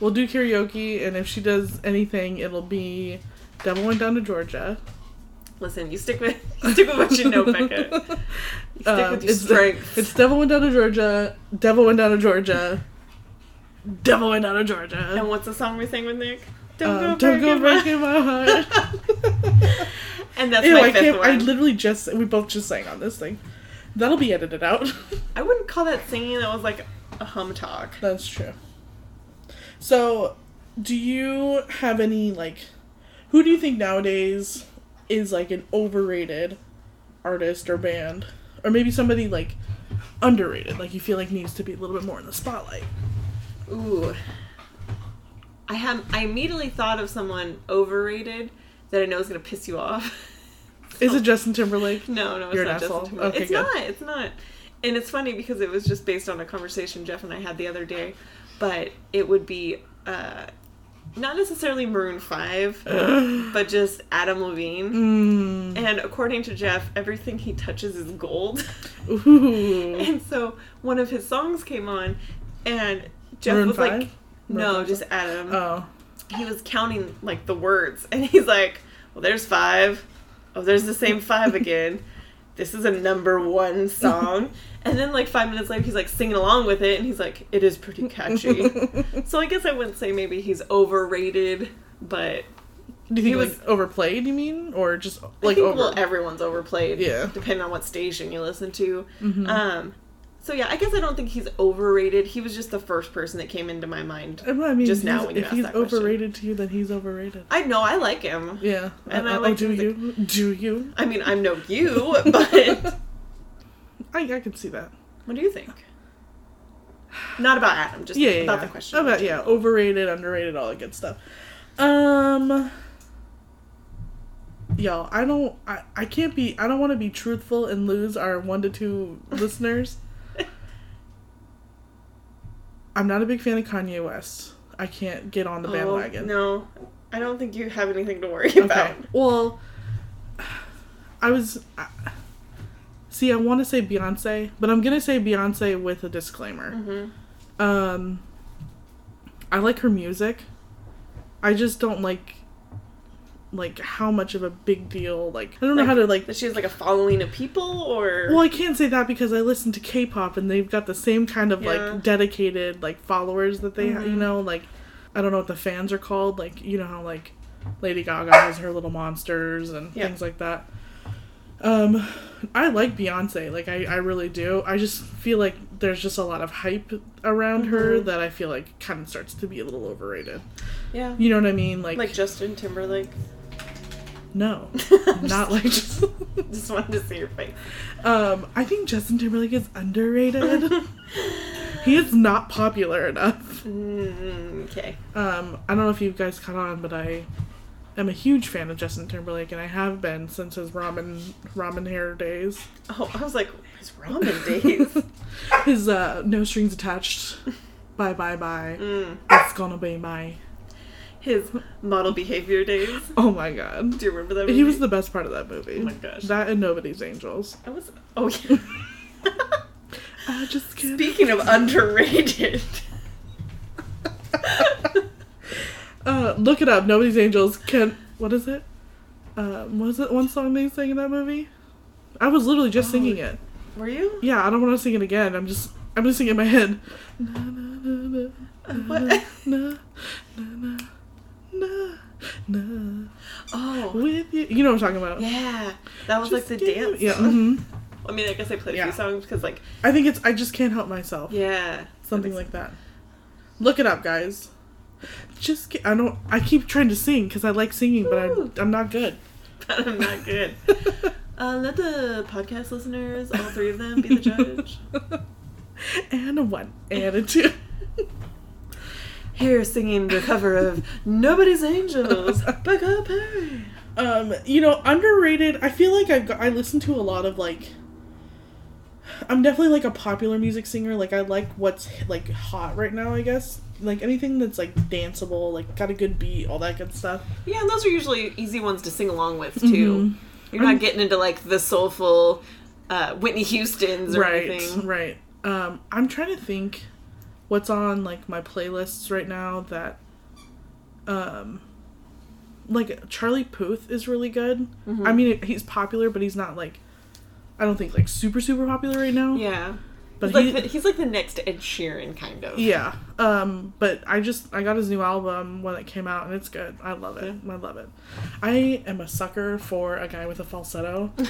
Speaker 2: we'll do karaoke, and if she does anything, it'll be "Devil Went Down to Georgia."
Speaker 1: Listen, you stick with you stick with what you know, Becca. You stick
Speaker 2: Um,
Speaker 1: with your
Speaker 2: it's,
Speaker 1: strengths.
Speaker 2: it's "Devil Went Down to Georgia." Devil went down to Georgia. Devil went down to Georgia.
Speaker 1: and what's the song we sang with Nick?
Speaker 2: Um, don't go breaking my heart.
Speaker 1: And that's
Speaker 2: Ew,
Speaker 1: my
Speaker 2: I
Speaker 1: fifth one.
Speaker 2: I literally just we both just sang on this thing. That'll be edited out.
Speaker 1: I wouldn't call that singing. That was like a hum talk.
Speaker 2: That's true. So, do you have any like who do you think nowadays is like an overrated artist or band or maybe somebody like underrated like you feel like needs to be a little bit more in the spotlight?
Speaker 1: Ooh. I have. I immediately thought of someone overrated that I know is gonna piss you off.
Speaker 2: Is it Justin Timberlake?
Speaker 1: No, no, it's
Speaker 2: You're
Speaker 1: not Justin? Timberlake.
Speaker 2: Okay,
Speaker 1: it's
Speaker 2: good.
Speaker 1: not. It's not. And it's funny because it was just based on a conversation Jeff and I had the other day. But it would be uh, not necessarily Maroon Five, but just Adam Levine.
Speaker 2: Mm.
Speaker 1: And according to Jeff, everything he touches is gold. And so one of his songs came on, and Jeff
Speaker 2: Maroon
Speaker 1: was
Speaker 2: 5?
Speaker 1: like, "No,
Speaker 2: Maroon
Speaker 1: just Adam."
Speaker 2: Oh.
Speaker 1: He was counting like the words and he's like well there's five oh there's the same five again this is a number one song and then like five minutes later he's like singing along with it and he's like it is pretty catchy so i guess i wouldn't say maybe he's overrated but
Speaker 2: Do you think
Speaker 1: He was-
Speaker 2: like overplayed? You mean, or just
Speaker 1: like I think,
Speaker 2: over?
Speaker 1: well everyone's overplayed
Speaker 2: Yeah.
Speaker 1: depending on what station you listen to
Speaker 2: Mhm.
Speaker 1: um so yeah i guess i don't think he's overrated he was just the first person that came into my mind
Speaker 2: I mean,
Speaker 1: just now when you
Speaker 2: if
Speaker 1: asked
Speaker 2: he's
Speaker 1: that question.
Speaker 2: overrated to you, then he's overrated.
Speaker 1: i know i like him
Speaker 2: Yeah.
Speaker 1: And
Speaker 2: Uh,
Speaker 1: I
Speaker 2: oh,
Speaker 1: like
Speaker 2: do
Speaker 1: his-
Speaker 2: you? Do you?
Speaker 1: i mean i'm no you but
Speaker 2: I, I can see that.
Speaker 1: What do you think? Not about Adam, just
Speaker 2: Yeah, yeah,
Speaker 1: about
Speaker 2: yeah.
Speaker 1: the question.
Speaker 2: About yeah, overrated, underrated, all that good stuff. Um, yo, I don't, I, I can't be, I don't want to be truthful and lose our one to two listeners. I'm not a big fan of Kanye West. I can't get on the
Speaker 1: Oh,
Speaker 2: bandwagon.
Speaker 1: no, I don't think you have anything to worry
Speaker 2: Okay.
Speaker 1: about.
Speaker 2: Well, I was. I, see, I want to say Beyonce, but I'm gonna say Beyonce with a disclaimer.
Speaker 1: hmm
Speaker 2: Um, I like her music. I just don't like like how much of a big deal. Like I don't know how to like.
Speaker 1: That she has like a following of people, or
Speaker 2: Well, I can't say that because I listen to K-pop and they've got the same kind of
Speaker 1: Yeah.
Speaker 2: like dedicated like followers that they, ha you
Speaker 1: Mhm.
Speaker 2: know, like I don't know what the fans are called. Like you know how like Lady Gaga has her little monsters and
Speaker 1: Yeah.
Speaker 2: things like that. Um, I like Beyonce, like I, I really do. I just feel like there's just a lot of hype around her
Speaker 1: Mhm.
Speaker 2: that I feel like kind of starts to be a little overrated.
Speaker 1: yeah,
Speaker 2: You know what I mean? Like,
Speaker 1: like Justin Timberlake.
Speaker 2: No, not like.
Speaker 1: just just wanted to see your face.
Speaker 2: um, I think Justin Timberlake is underrated. he is not popular enough.
Speaker 1: Mm, okay.
Speaker 2: Um, I don't know if you guys caught on, but I am a huge fan of Justin Timberlake, and I have been since his ramen ramen hair days.
Speaker 1: Oh, I was like, his ramen days.
Speaker 2: His uh, no strings attached. Bye bye bye.
Speaker 1: mm,
Speaker 2: It's gonna be my.
Speaker 1: His model behavior days.
Speaker 2: Oh my god.
Speaker 1: Do you remember that? Movie?
Speaker 2: He was the best part of that movie.
Speaker 1: Oh my gosh.
Speaker 2: That and Nobody's Angels.
Speaker 1: I was. Oh yeah.
Speaker 2: I just can't.
Speaker 1: Speaking of underrated.
Speaker 2: Uh, look it up. Nobody's Angels. Can what is it? Um, was it one song they sang in that movie? I was literally just
Speaker 1: Oh.
Speaker 2: singing it.
Speaker 1: Were you?
Speaker 2: Yeah, I don't want to sing it again. I'm just I'm just singing in my head. Na, na, na, na,
Speaker 1: What?
Speaker 2: Na,
Speaker 1: Oh.
Speaker 2: with you. You know what I'm talking about.
Speaker 1: Yeah. That was like the dance.
Speaker 2: Yeah. mhm.
Speaker 1: I mean, I guess I played a few songs because, like,
Speaker 2: I think it's I just can't help myself.
Speaker 1: yeah.
Speaker 2: Something like that. Look it up, guys. Just I don't I keep trying to sing because I like singing, but. I, I'm not good.
Speaker 1: But I'm not good. Uh, let the podcast listeners, all three of them, be the judge.
Speaker 2: and a one and a two.
Speaker 1: Here singing the cover of Nobody's Angels, Becca Perry.
Speaker 2: Um, you know, underrated. I feel like I've got, I listen to a lot of like. I'm definitely like a popular music singer. Like I like what's like hot right now. I guess like anything that's like danceable, like got a good beat, all that good stuff.
Speaker 1: Yeah, and those are usually easy ones to sing along with, too.
Speaker 2: Mhm.
Speaker 1: You're not getting into, like, the soulful uh, Whitney Houston's or
Speaker 2: Right,
Speaker 1: anything.
Speaker 2: right. Um, I'm trying to think what's on like my playlists right now that um like Charlie Puth is really good.
Speaker 1: Mm-hmm.
Speaker 2: I mean he's popular but he's not like I don't think like super super popular right now.
Speaker 1: Yeah.
Speaker 2: But
Speaker 1: he's, like
Speaker 2: he-
Speaker 1: the, he's like the next Ed Sheeran, kind of.
Speaker 2: Yeah. Um, but I just I got his new album when it came out and it's good. I love it. I love it. I am a sucker for a guy with a falsetto.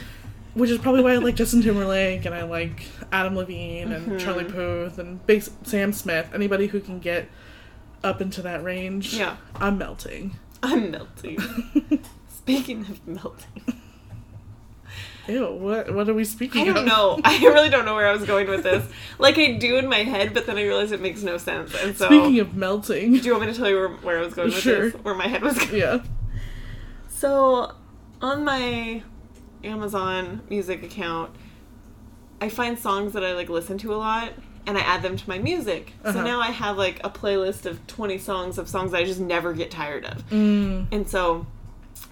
Speaker 2: Which is probably why I like Justin Timberlake and I like Adam Levine and mm-hmm. Charlie Puth and Sam Smith. Anybody who can get up into that range.
Speaker 1: Yeah.
Speaker 2: I'm melting.
Speaker 1: I'm melting. Speaking of melting,
Speaker 2: Ew, what what are we speaking
Speaker 1: I don't
Speaker 2: of?
Speaker 1: know. I really don't know where I was going with this. Like I do in my head, but then I realize it makes no sense. And so,
Speaker 2: Speaking of melting.
Speaker 1: do you want me to tell you where, where I was going with
Speaker 2: Sure.
Speaker 1: this? Where my head was going?
Speaker 2: Yeah.
Speaker 1: So, on my Amazon Music account, I find songs that I like listen to a lot and I add them to my music. So
Speaker 2: Uh-huh.
Speaker 1: now I have like a playlist of 20 songs of songs that I just never get tired of.
Speaker 2: Mm.
Speaker 1: And so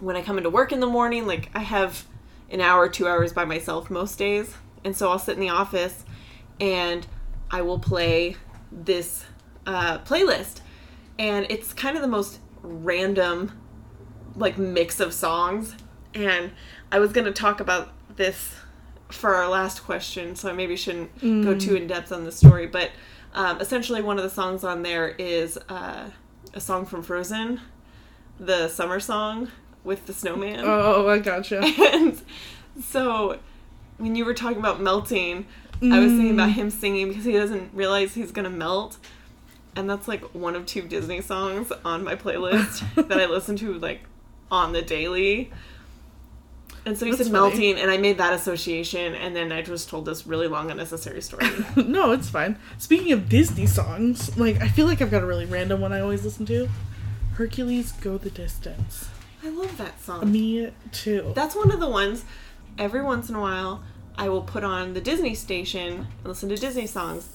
Speaker 1: when I come into work in the morning, like I have an hour, 2 hours by myself most days. And so I'll sit in the office and I will play this uh, playlist. And it's kind of the most random like mix of songs and i was going to talk about this for our last question so i maybe shouldn't go too in depth on the story but um, essentially one of the songs on there is uh, a song from frozen the summer song with the snowman.
Speaker 2: Oh, I gotcha.
Speaker 1: and so when you were talking about melting i was thinking about him singing because he doesn't realize he's gonna melt and that's like one of two disney songs on my playlist that i listen to like on the daily and so he
Speaker 2: That's
Speaker 1: said
Speaker 2: funny.
Speaker 1: melting and i made that association and then i just told this really long unnecessary story
Speaker 2: no, it's fine. Speaking of Disney songs, like I feel like I've got a really random one I always listen to. Hercules Go the Distance.
Speaker 1: i love that song
Speaker 2: Me too.
Speaker 1: That's one of the ones every once in a while I will put on the Disney station and listen to Disney songs.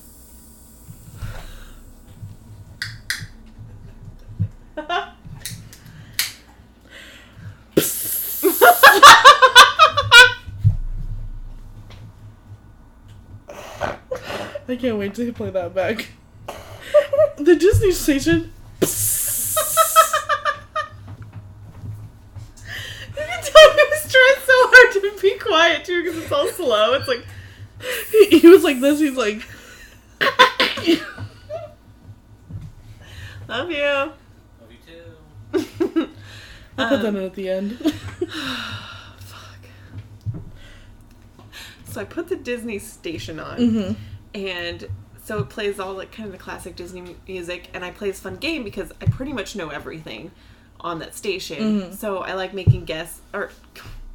Speaker 2: I can't wait to play that back. the Disney station.
Speaker 1: You can tell he was trying so hard to be quiet too because it's all slow. It's like
Speaker 2: he, he was like this. He's like,
Speaker 1: love you.
Speaker 3: Love you too.
Speaker 2: I put that
Speaker 1: Um,
Speaker 2: in at the end.
Speaker 1: Fuck. So I put the Disney station on,
Speaker 2: hmm
Speaker 1: and so it plays all like kind of the classic Disney music, and I play this fun game because I pretty much know everything on that station. So I like making guess or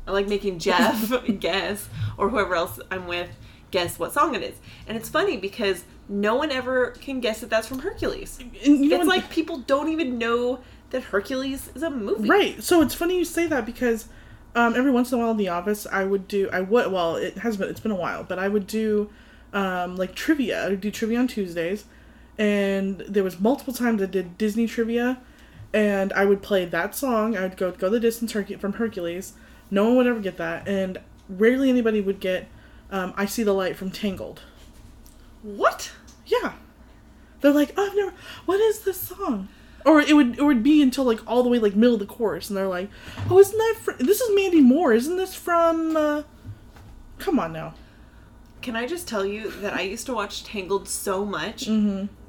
Speaker 1: I like making Jeff guess or whoever else I'm with guess what song it is, and it's funny because no one ever can guess that that's from Hercules.
Speaker 2: You know
Speaker 1: It's like people don't even know that Hercules is a movie.
Speaker 2: Right. So it's funny you say that because um, every once in a while in the office, I would do. I would. Well, it has been. It's been a while, but I would do um, like trivia. I do trivia on Tuesdays, and there was multiple times I did Disney trivia, and I would play that song. I would go go the distance from Hercules. No one would ever get that, and rarely anybody would get. Um, I see the light from Tangled.
Speaker 1: What?
Speaker 2: Yeah. They're like, oh, I've never. What is this song? Or it would it would be until like all the way like middle of the chorus, and they're like, oh, isn't that? Fr- this is Mandy Moore, isn't this from? Uh... Come on now.
Speaker 1: Can I just tell you that I used to watch Tangled so much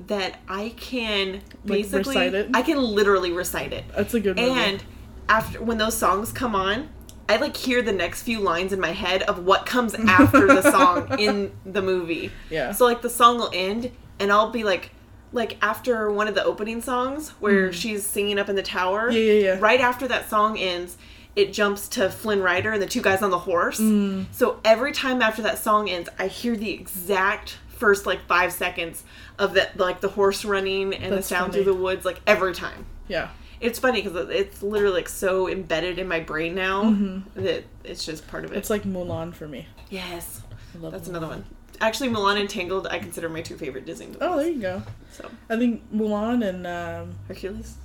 Speaker 1: that I can basically
Speaker 2: recite it?
Speaker 1: I can literally recite it.
Speaker 2: That's a good movie.
Speaker 1: And after when those songs come on, I like hear the next few lines in my head of what comes after the song in the movie.
Speaker 2: Yeah.
Speaker 1: So like the song will end and I'll be like like after one of the opening songs where she's singing up in the tower.
Speaker 2: Mm. Yeah, yeah, yeah.
Speaker 1: Right after that song ends, it jumps to Flynn Rider and the two guys on the horse.
Speaker 2: Mm.
Speaker 1: So every time after that song ends, I hear the exact first like five seconds of that like the horse running and
Speaker 2: That's
Speaker 1: the sound
Speaker 2: funny.
Speaker 1: through the woods like every time.
Speaker 2: yeah.
Speaker 1: It's funny because it's literally like so embedded in my brain now that it's just part of it.
Speaker 2: Mm-hmm. It's like Mulan for me.
Speaker 1: yes,
Speaker 2: I love
Speaker 1: that's
Speaker 2: Mulan.
Speaker 1: another one. Actually, Mulan and Tangled I consider my two favorite Disney movies.
Speaker 2: Oh, there you go.
Speaker 1: So
Speaker 2: I think Mulan and um,
Speaker 1: Hercules.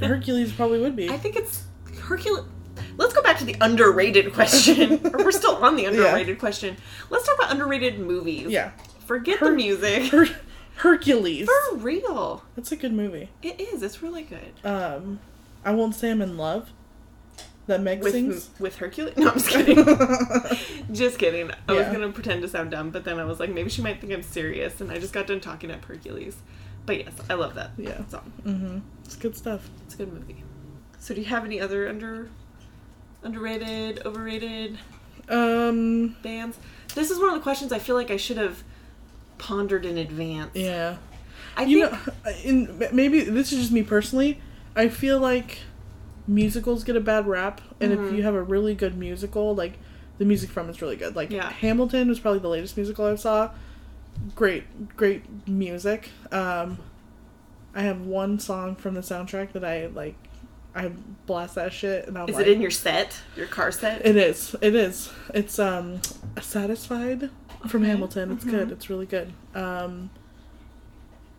Speaker 2: Hercules probably would be.
Speaker 1: I think it's Hercules. Let's go back to the underrated question. we're still on the underrated question. Let's talk about underrated movies.
Speaker 2: yeah.
Speaker 1: Forget
Speaker 2: Her-
Speaker 1: the music.
Speaker 2: Her- Hercules.
Speaker 1: For real.
Speaker 2: That's a good movie.
Speaker 1: It is. It's really good.
Speaker 2: Um, I won't say I'm in love. That Meg
Speaker 1: With
Speaker 2: sings.
Speaker 1: with Hercules? No, I'm just kidding. just kidding. I was gonna pretend to sound dumb, but then I was like, maybe she might think I'm serious, and I just got done talking up Hercules. But yes, I love that
Speaker 2: Yeah.
Speaker 1: song.
Speaker 2: mm-hmm. It's good stuff.
Speaker 1: It's a good movie. So, do you have any other under underrated, overrated
Speaker 2: Um,
Speaker 1: bands? This is one of the questions I feel like I should have pondered in advance.
Speaker 2: yeah.
Speaker 1: I
Speaker 2: you
Speaker 1: think
Speaker 2: know, in maybe this is just me personally. I feel like musicals get a bad rap, and if
Speaker 1: Mhm.
Speaker 2: you have a really good musical, like the music from it's really good. Like
Speaker 1: Yeah.
Speaker 2: Hamilton was probably the latest musical I saw. Great, great music. Um, I have one song from the soundtrack that I like. I blast that shit, and I'm
Speaker 1: is
Speaker 2: like,
Speaker 1: it in your set, your car set?
Speaker 2: It is. It is. It's um, satisfied from
Speaker 1: Okay.
Speaker 2: Hamilton. It's good.
Speaker 1: Mhm.
Speaker 2: It's really good. Um,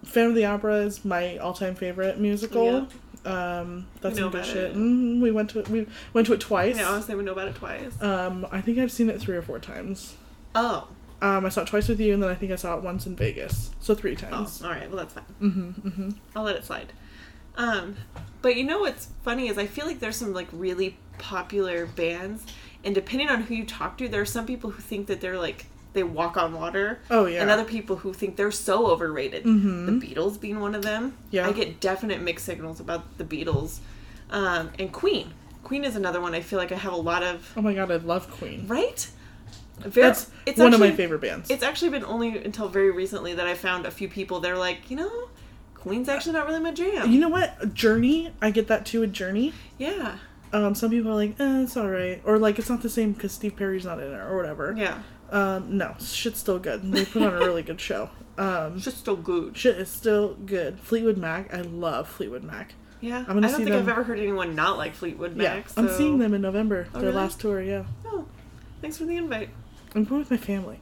Speaker 2: Phantom of the Opera is my all-time favorite musical. Um, that's some good shit.
Speaker 1: it.
Speaker 2: hmm We went to it. We went to it twice.
Speaker 1: yeah, honestly, we know about it twice.
Speaker 2: Um, I think I've seen it three or four times.
Speaker 1: Oh,
Speaker 2: Um, I saw it twice with you, and then I think I saw it once in Vegas. So three times.
Speaker 1: all right. Well, that's fine.
Speaker 2: Mm-hmm. Mm-hmm.
Speaker 1: I'll let it slide. Um, but you know what's funny is I feel like there's some like really popular bands, and depending on who you talk to, there are some people who think that they're like they walk on water,
Speaker 2: Oh yeah.
Speaker 1: and other people who think they're so overrated.
Speaker 2: Mhm.
Speaker 1: The Beatles being one of them.
Speaker 2: Yeah.
Speaker 1: I get definite mixed signals about the Beatles, um, and Queen. Queen is another one I feel like I have a lot of
Speaker 2: oh my god, I love Queen.
Speaker 1: right. Very,
Speaker 2: That's one of my favorite bands.
Speaker 1: It's actually been only until very recently that I found a few people. They're like, you know, Queen's actually not really my jam.
Speaker 2: You know what? Journey. I get that too with Journey.
Speaker 1: yeah,
Speaker 2: Um, some people are like, eh, it's alright. Or like, it's not the same because Steve Perry's not in it or whatever.
Speaker 1: yeah.
Speaker 2: Um, no, shit's still good. They put on a really good show. Um,
Speaker 1: It's just still good.
Speaker 2: shit is still good. Fleetwood Mac. I love Fleetwood Mac.
Speaker 1: Yeah,
Speaker 2: I'm gonna
Speaker 1: I don't think I've ever heard anyone not like Fleetwood Mac.
Speaker 2: yeah, I'm seeing them in November.
Speaker 1: Oh,
Speaker 2: their
Speaker 1: really?
Speaker 2: last tour, yeah.
Speaker 1: Oh, thanks for the invite.
Speaker 2: I'm going with my family.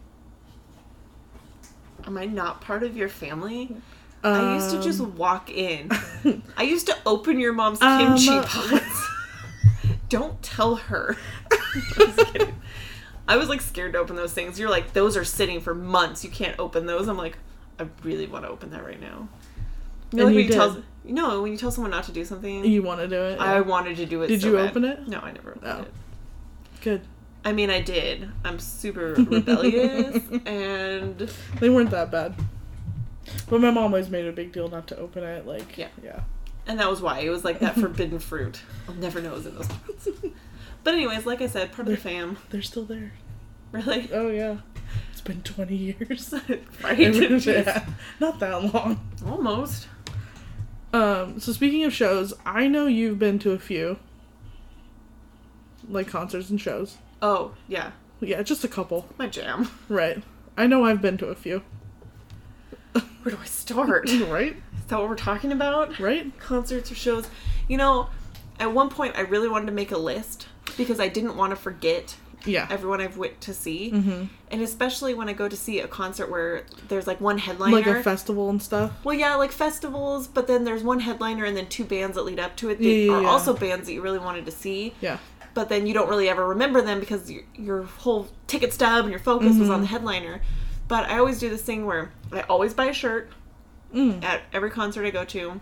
Speaker 1: Am I not part of your family? I used to just
Speaker 2: Um,
Speaker 1: walk in. I used to open your mom's
Speaker 2: Um,
Speaker 1: kimchi pots. Don't tell her. I'm just kidding. I was like scared to open those things. You're like, those are sitting for months. You can't open those. I'm like, I really want to open that right now. You know, like when you tell
Speaker 2: did.
Speaker 1: no, when you tell someone not to do something,
Speaker 2: You want to do it?
Speaker 1: I wanted to do it.
Speaker 2: Did
Speaker 1: so
Speaker 2: you
Speaker 1: bad.
Speaker 2: open it?
Speaker 1: No, I never opened
Speaker 2: Oh.
Speaker 1: it.
Speaker 2: Good.
Speaker 1: I mean, I did. I'm super rebellious, and
Speaker 2: They weren't that bad. But my mom always made a big deal not to open it. Like,
Speaker 1: Yeah.
Speaker 2: yeah.
Speaker 1: and that was why it was like that forbidden fruit. I'll never know it was in those pots. But anyways, like I said, part of the fam.
Speaker 2: They're still there.
Speaker 1: Really,
Speaker 2: Oh, yeah. It's been 20 years.
Speaker 1: right?
Speaker 2: yeah. Not that long.
Speaker 1: Almost.
Speaker 2: Um, so speaking of shows, I know you've been to a few. Like concerts and shows.
Speaker 1: Oh yeah,
Speaker 2: Yeah, just a couple.
Speaker 1: my jam.
Speaker 2: Right. I know I've been to a few.
Speaker 1: Where do I start?
Speaker 2: Right?
Speaker 1: Is that what we're talking about?
Speaker 2: Right?
Speaker 1: Concerts or shows? You know, at one point I really wanted to make a list because I didn't want to forget
Speaker 2: Yeah.
Speaker 1: everyone I've went to see,
Speaker 2: Mm-hmm.
Speaker 1: and especially when I go to see a concert where there's like one headliner.
Speaker 2: Like a festival and stuff.
Speaker 1: Well, yeah, like festivals, but then there's one headliner and then two bands that lead up to it that
Speaker 2: Yeah, yeah,
Speaker 1: are
Speaker 2: yeah.
Speaker 1: also bands that you really wanted to see.
Speaker 2: Yeah.
Speaker 1: But then you don't really ever remember them because your, your whole ticket stub and your focus was on the headliner. But I always do this thing where I always buy a shirt
Speaker 2: Mm.
Speaker 1: at every concert I go to.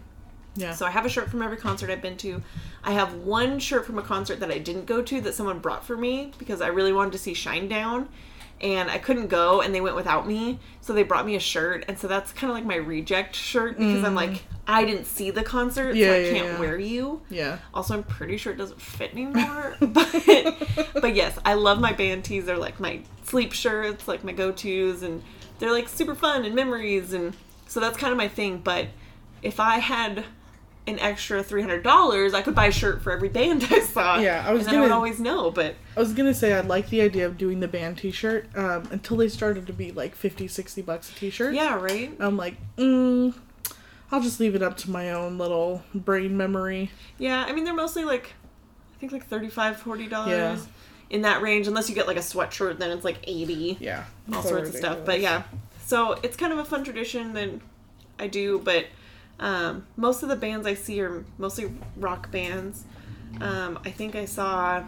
Speaker 2: Yeah.
Speaker 1: So I have a shirt from every concert I've been to. I have one shirt from a concert that I didn't go to that someone brought for me because I really wanted to see Shinedown. And I couldn't go, and they went without me. So they brought me a shirt, and so that's kind of like my reject shirt because I'm like, I didn't see the concert,
Speaker 2: Mm. Yeah,
Speaker 1: so I
Speaker 2: yeah,
Speaker 1: can't
Speaker 2: yeah.
Speaker 1: wear you.
Speaker 2: yeah.
Speaker 1: Also, I'm pretty sure it doesn't fit anymore. but, but yes, I love my band tees. They're like my sleep shirts, like my go tos, and they're like super fun and memories. And so that's kind of my thing. But if I had an extra $300, I could buy a shirt for every band I saw.
Speaker 2: Yeah, I was
Speaker 1: and then I would
Speaker 2: gonna-
Speaker 1: always know. But
Speaker 2: I was gonna say I like the idea of doing the band T-shirt um, until they started to be like 50, 60 bucks a T-shirt.
Speaker 1: yeah, right?
Speaker 2: I'm like, mm, I'll just leave it up to my own little brain memory.
Speaker 1: Yeah, I mean, they're mostly like, I think like $35, $40
Speaker 2: Yeah.
Speaker 1: in that range. Unless you get like a sweatshirt, then it's like 80
Speaker 2: Yeah,
Speaker 1: all
Speaker 2: So
Speaker 1: sorts of stuff. But yeah, so it's kind of a fun tradition that I do. But um, most of the bands I see are mostly rock bands. Um, I think I saw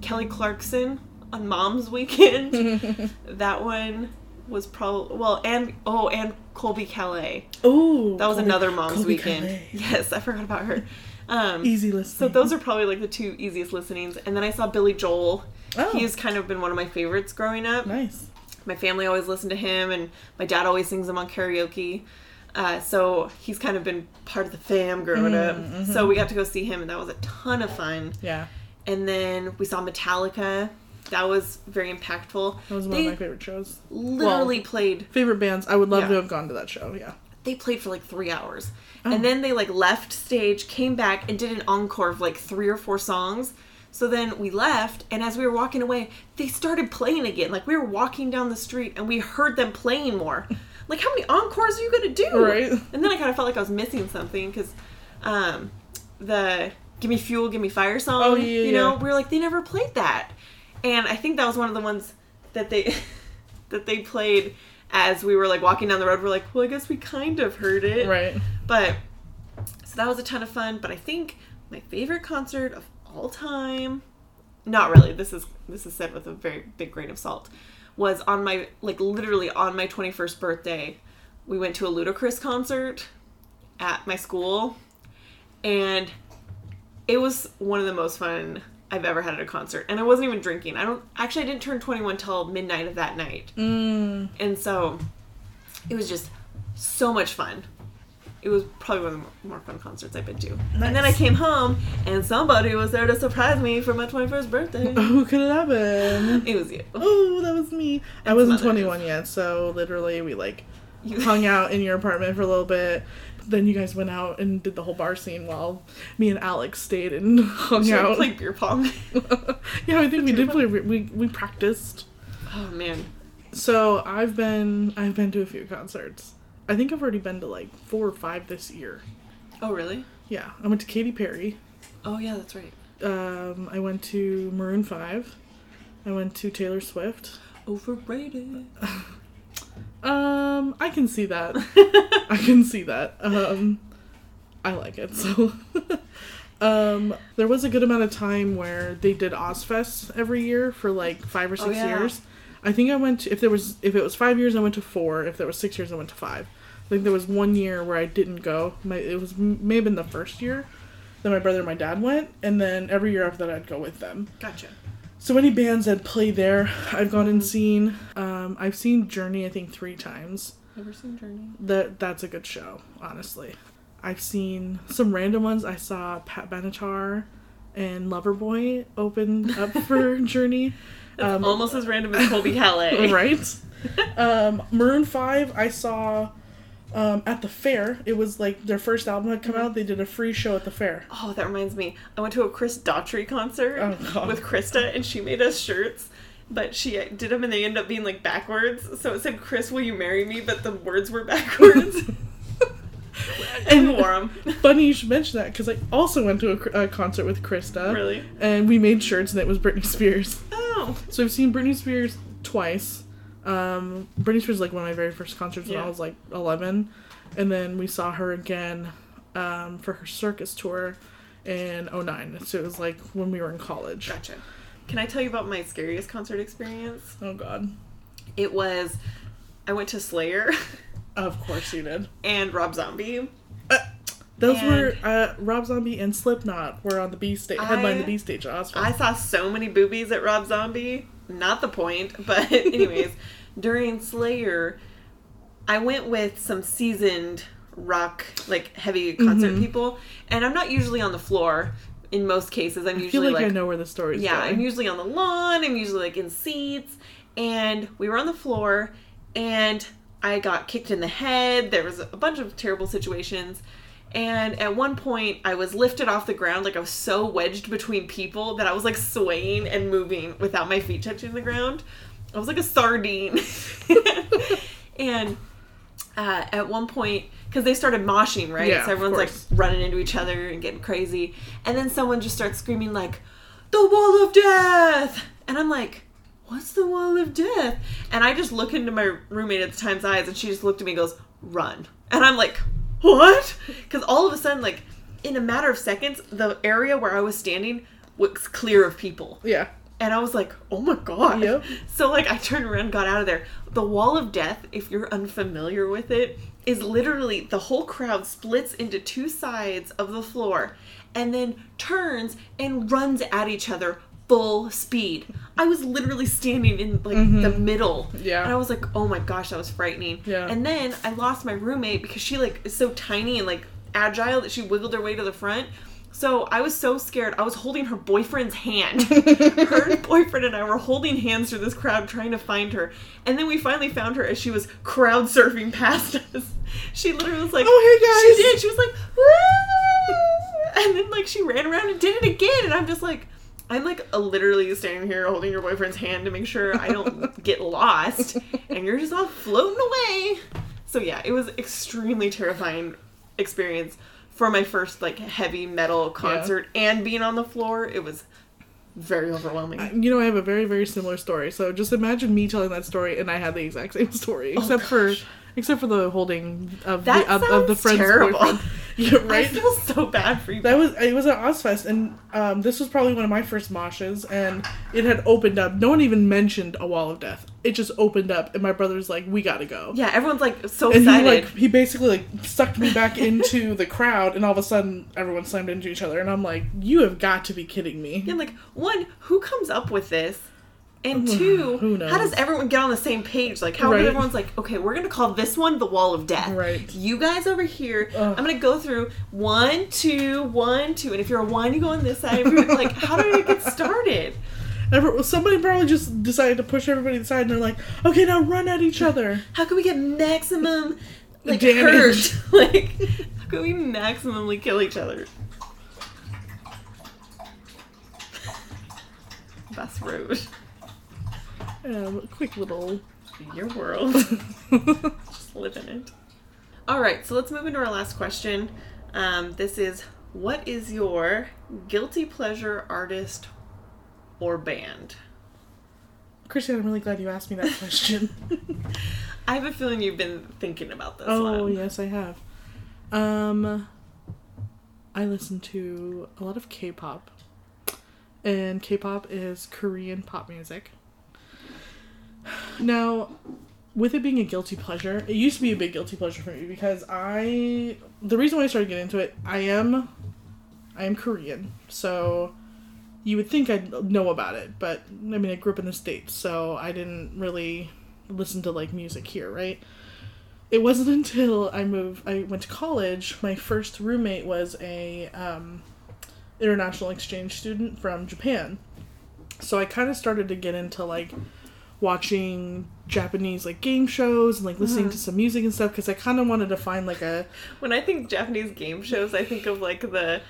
Speaker 1: Kelly Clarkson on Mom's Weekend. that one was probably well, and oh, and Colbie Caillat.
Speaker 2: Oh,
Speaker 1: That was another mom's
Speaker 2: Colby
Speaker 1: weekend.
Speaker 2: Calais.
Speaker 1: Yes, I forgot about her. Um,
Speaker 2: Easy listening.
Speaker 1: So those are probably like the two easiest listenings. And then I saw Billy Joel.
Speaker 2: Oh.
Speaker 1: He's kind of been one of my favorites growing up.
Speaker 2: nice.
Speaker 1: My family always listened to him, and my dad always sings him on karaoke. Uh, so he's kind of been part of the fam growing
Speaker 2: Mm,
Speaker 1: up. So we got to go see him, and that was a ton of fun.
Speaker 2: Yeah,
Speaker 1: And then we saw Metallica. That was very impactful.
Speaker 2: that was one
Speaker 1: They
Speaker 2: of my favorite shows.
Speaker 1: literally played
Speaker 2: Favorite bands. I would love
Speaker 1: Yeah.
Speaker 2: to have gone to that show. Yeah.
Speaker 1: they played for like three hours
Speaker 2: Oh.
Speaker 1: and then they like left stage came back and did an encore of like three or four songs so then we left and as we were walking away they started playing again like we were walking down the street and we heard them playing more like how many encores are you gonna do
Speaker 2: Right.
Speaker 1: and then i kind of felt like i was missing something because um the give me fuel give me fire song
Speaker 2: Oh, yeah,
Speaker 1: you know
Speaker 2: yeah.
Speaker 1: we were like they never played that and i think that was one of the ones that they that they played as we were like walking down the road we're like well i guess we kind of heard it
Speaker 2: Right.
Speaker 1: but so that was a ton of fun but i think my favorite concert of all time not really this is this is said with a very big grain of salt was on my like literally on my 21st birthday we went to a ludacris concert at my school and it was one of the most fun I've ever had at a concert. And I wasn't even drinking. I don't actually I didn't turn 21 till midnight of that night.
Speaker 2: Mm.
Speaker 1: And so it was just so much fun. It was probably one of the more fun concerts I've been to. And then I came home and somebody was there to surprise me for my 21st birthday.
Speaker 2: Who could it have been?
Speaker 1: it was you.
Speaker 2: Oh, that was me. I wasn't 21 yet, so literally we like
Speaker 1: You
Speaker 2: hung out in your apartment for a little bit. Then you guys went out and did the whole bar scene while me and Alex stayed and hung
Speaker 1: should
Speaker 2: out.
Speaker 1: played beer pong.
Speaker 2: yeah, I think we did play. We we practiced.
Speaker 1: Oh man.
Speaker 2: So I've been I've been to a few concerts. I think I've already been to like four or five this year.
Speaker 1: Oh really?
Speaker 2: Yeah, I went to Katy Perry.
Speaker 1: Oh yeah, that's right.
Speaker 2: Um, I went to Maroon Five. I went to Taylor Swift.
Speaker 1: Overrated.
Speaker 2: Um, I can see that. I can see that. Um, I like it. So, um, there was a good amount of time where they did Ozzfest every year for like five or six
Speaker 1: Oh, yeah.
Speaker 2: years. I think I went to, if there was if it was five years I went to four. If there was six years I went to five. I think there was one year where I didn't go. My it was may have been the first year. that my brother and my dad went, and then every year after that I'd go with them.
Speaker 1: Gotcha.
Speaker 2: So any bands that play there, I've gone and seen. Um, I've seen Journey I think three times.
Speaker 1: Never seen Journey.
Speaker 2: That that's a good show, honestly. I've seen some random ones. I saw Pat Benatar and Loverboy opened up for Journey. Um,
Speaker 1: Almost as random as Colbie Caillat.
Speaker 2: right? Um, Maroon Five, I saw um, at the fair. It was like their first album had come out. They did a free show at the fair.
Speaker 1: Oh, that reminds me. I went to a Chris Daughtry concert
Speaker 2: Oh,
Speaker 1: with Krista, and she made us shirts. But she did them, and they ended up being like backwards. So it said, "Chris, will you marry me?" But the words were backwards. and we wore them.
Speaker 2: Funny you should mention that because I also went to a, a concert with Krista.
Speaker 1: Really?
Speaker 2: And we made shirts, and it was Britney Spears.
Speaker 1: Oh,
Speaker 2: So I've seen Britney Spears twice. Um, Britney Spears was like one of my very first concerts when I was like 11, and then we saw her again um, for her circus tour in 09. So it was like when we were in college.
Speaker 1: gotcha. Can I tell you about my scariest concert experience?
Speaker 2: Oh God.
Speaker 1: It was, I went to Slayer
Speaker 2: Of course you did.
Speaker 1: and Rob Zombie.
Speaker 2: Those
Speaker 1: And-
Speaker 2: were uh, Rob Zombie and Slipknot were on the B stage, headline the B stage at.
Speaker 1: I saw so many boobies at Rob Zombie. Not the point, but anyways, during Slayer, I went with some seasoned rock, like heavy concert
Speaker 2: Mhm.
Speaker 1: people, and I'm not usually on the floor. In most cases, I'm
Speaker 2: I feel
Speaker 1: usually
Speaker 2: like,
Speaker 1: like,
Speaker 2: I know where the story's
Speaker 1: yeah,
Speaker 2: going.
Speaker 1: I'm usually on the lawn. I'm usually like in seats, and we were on the floor, and I got kicked in the head. There was a bunch of terrible situations. And at one point, I was lifted off the ground, like I was so wedged between people that I was like swaying and moving without my feet touching the ground. I was like a sardine. and uh, at one point, because they started moshing, right?
Speaker 2: Yeah,
Speaker 1: so everyone's like running into each other and getting crazy. And then someone just starts screaming, like, the wall of death! And I'm like, what's the wall of death? And I just look into my roommate at the time's eyes, and she just looked at me and goes, run. And I'm like, what? Because all of a sudden, like, in a matter of seconds, the area where I was standing was clear of people.
Speaker 2: yeah.
Speaker 1: And I was like, oh my god.
Speaker 2: Yep.
Speaker 1: So like I turned around and got out of there. The wall of death, if you're unfamiliar with it, is literally the whole crowd splits into two sides of the floor and then turns and runs at each other full speed. I was literally standing in like the middle.
Speaker 2: Mm-hmm. Yeah.
Speaker 1: And I was like, oh my gosh, that was frightening.
Speaker 2: Yeah.
Speaker 1: And then I lost my roommate because she like is so tiny and like agile that she wiggled her way to the front. So I was so scared. I was holding her boyfriend's hand. her boyfriend and I were holding hands through this crowd trying to find her. And then we finally found her as she was crowd surfing past us. She literally was like,
Speaker 2: Oh, hey, guys.
Speaker 1: She did. She was like, "Woo!" and then like she ran around and did it again. And I'm just like, I'm like literally standing here holding your boyfriend's hand to make sure I don't get lost. And you're just all floating away. So yeah, it was extremely terrifying experience for my first like heavy metal concert and being on the floor. It was very overwhelming.
Speaker 2: You know, I have a very, very similar story. So just imagine me telling that story, and I had the exact same story, oh, except for
Speaker 1: Oh, gosh.
Speaker 2: except for the holding of
Speaker 1: That
Speaker 2: the of, of the friend's
Speaker 1: terrible.
Speaker 2: boyfriend. Yeah,
Speaker 1: I feel so bad for you.
Speaker 2: That was it was at Ozzfest, and um, this was probably one of my first moshes, and it had opened up. No one even mentioned a wall of death. It just opened up, and my brother's like, "We gotta go."
Speaker 1: yeah, everyone's like so
Speaker 2: And he
Speaker 1: excited.
Speaker 2: like he basically like sucked me back into the crowd, and all of a sudden everyone slammed into each other, and I'm like, "You have got to be kidding me!"
Speaker 1: And like, one, who comes up with this? And two, how does everyone get on the same page? Like, how
Speaker 2: Right.
Speaker 1: everyone's like, okay, we're gonna call this one the Wall of Death.
Speaker 2: Right.
Speaker 1: You guys over here,
Speaker 2: Ugh.
Speaker 1: I'm gonna go through one, two, one, two, and if you're a one, you go on this side. Like, how did it get started?
Speaker 2: Every, somebody probably just decided to push everybody aside, and they're like, "Okay, now run at each other."
Speaker 1: How can we get maximum like
Speaker 2: Damage.
Speaker 1: hurt? like, how can we maximally kill each other? Bus road.
Speaker 2: Um, quick little.
Speaker 1: Your world. Just live in it. All right, so let's move into our last question. Um, this is what is your guilty pleasure artist or band?
Speaker 2: Christian, I'm really glad you asked me that question.
Speaker 1: I have a feeling you've been thinking about this
Speaker 2: oh
Speaker 1: one.
Speaker 2: yes, I have. Um, I listen to a lot of K-pop, and K-pop is Korean pop music. Now, with it being a guilty pleasure, it used to be a big guilty pleasure for me because I the reason why I started getting into it, I am I am Korean, so you would think I'd know about it, but I mean I grew up in the States, so I didn't really listen to like music here, right? It wasn't until I moved I went to college, my first roommate was a um, international exchange student from Japan. So I kind of started to get into like watching Japanese like game shows and like listening to some music and stuff because I kind of wanted to find like a
Speaker 1: When I think Japanese game shows, I think of like the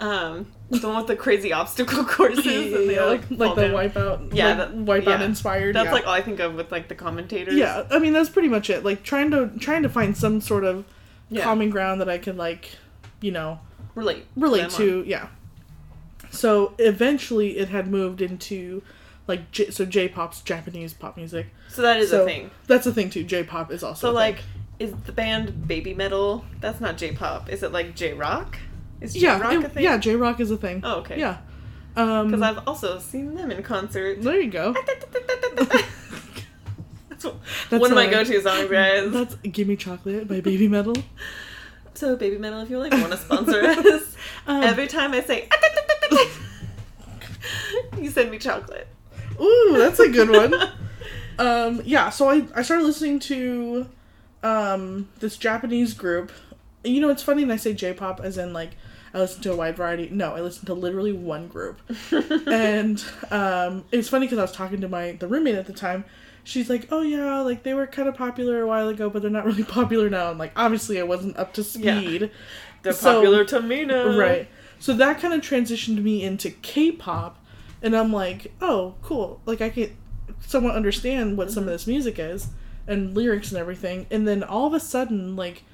Speaker 1: um the one with the crazy obstacle courses and they all,
Speaker 2: like
Speaker 1: like,
Speaker 2: the
Speaker 1: down.
Speaker 2: wipeout
Speaker 1: Yeah,
Speaker 2: like, wipeout
Speaker 1: yeah.
Speaker 2: inspired
Speaker 1: That's
Speaker 2: yeah.
Speaker 1: like all I think of with like the commentators.
Speaker 2: yeah I mean that's pretty much it like trying to trying to find some sort of
Speaker 1: Yeah.
Speaker 2: common ground that I could like you know
Speaker 1: relate
Speaker 2: relate to yeah so eventually it had moved into like J- so j-pop's japanese pop music.
Speaker 1: So that is
Speaker 2: so
Speaker 1: a thing.
Speaker 2: that's a thing too j-pop is also
Speaker 1: So
Speaker 2: a thing.
Speaker 1: like, is the band Baby Metal? That's not J-pop. Is it like J-rock? Is J-rock
Speaker 2: it-
Speaker 1: a thing?
Speaker 2: yeah j-rock is a thing
Speaker 1: Oh, okay.
Speaker 2: yeah um
Speaker 1: Because I've also seen them in concert.
Speaker 2: there you go
Speaker 1: That's
Speaker 2: That's
Speaker 1: one of my go-to songs, guys.
Speaker 2: that's gimme chocolate by baby metal
Speaker 1: So, Baby Metal, if you like want to sponsor us,
Speaker 2: Um,
Speaker 1: every time I say, you send me chocolate.
Speaker 2: Ooh, that's a good one. um, yeah, so I, I started listening to um, this Japanese group. You know, it's funny when I say J-pop as in like I listen to a wide variety. No, I listen to literally one group. and um, it's funny because I was talking to my the roommate at the time. She's like, "Oh yeah, like they were kind of popular a while ago, but they're not really popular now." And like, obviously, I wasn't up to
Speaker 1: Yeah.
Speaker 2: speed.
Speaker 1: They're
Speaker 2: So-
Speaker 1: popular to me now.
Speaker 2: Right. So that kind of transitioned me into K-pop, and I'm like, oh, cool. Like I can somewhat understand what some of mm-hmm. this music is and lyrics and everything. And then all of a sudden, like,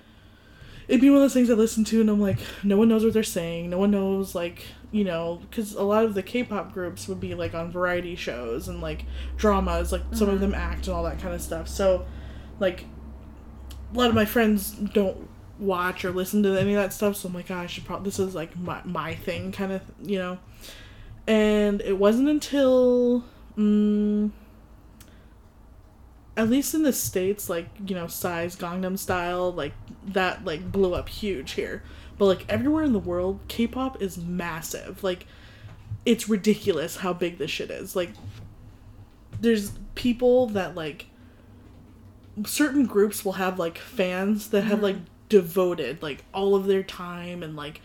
Speaker 2: it'd be one of those things I listen to, and I'm like, no one knows what they're saying. No one knows, like, you know, because a lot of the K-pop groups would be like on variety shows and like dramas, like some of mm-hmm. them act and all that kind of stuff. So, like, a lot of my friends don't watch or listen to any of that stuff so i'm like oh, i should probably this is like my, my thing kind of you know And it wasn't until, mm, at least in the states, like you know, size Gangnam Style, like that, like blew up huge here. But like everywhere in the world, K-pop is massive. Like, it's ridiculous how big this shit is. Like, there's people that like certain groups will have like fans that have like devoted like all of their time and like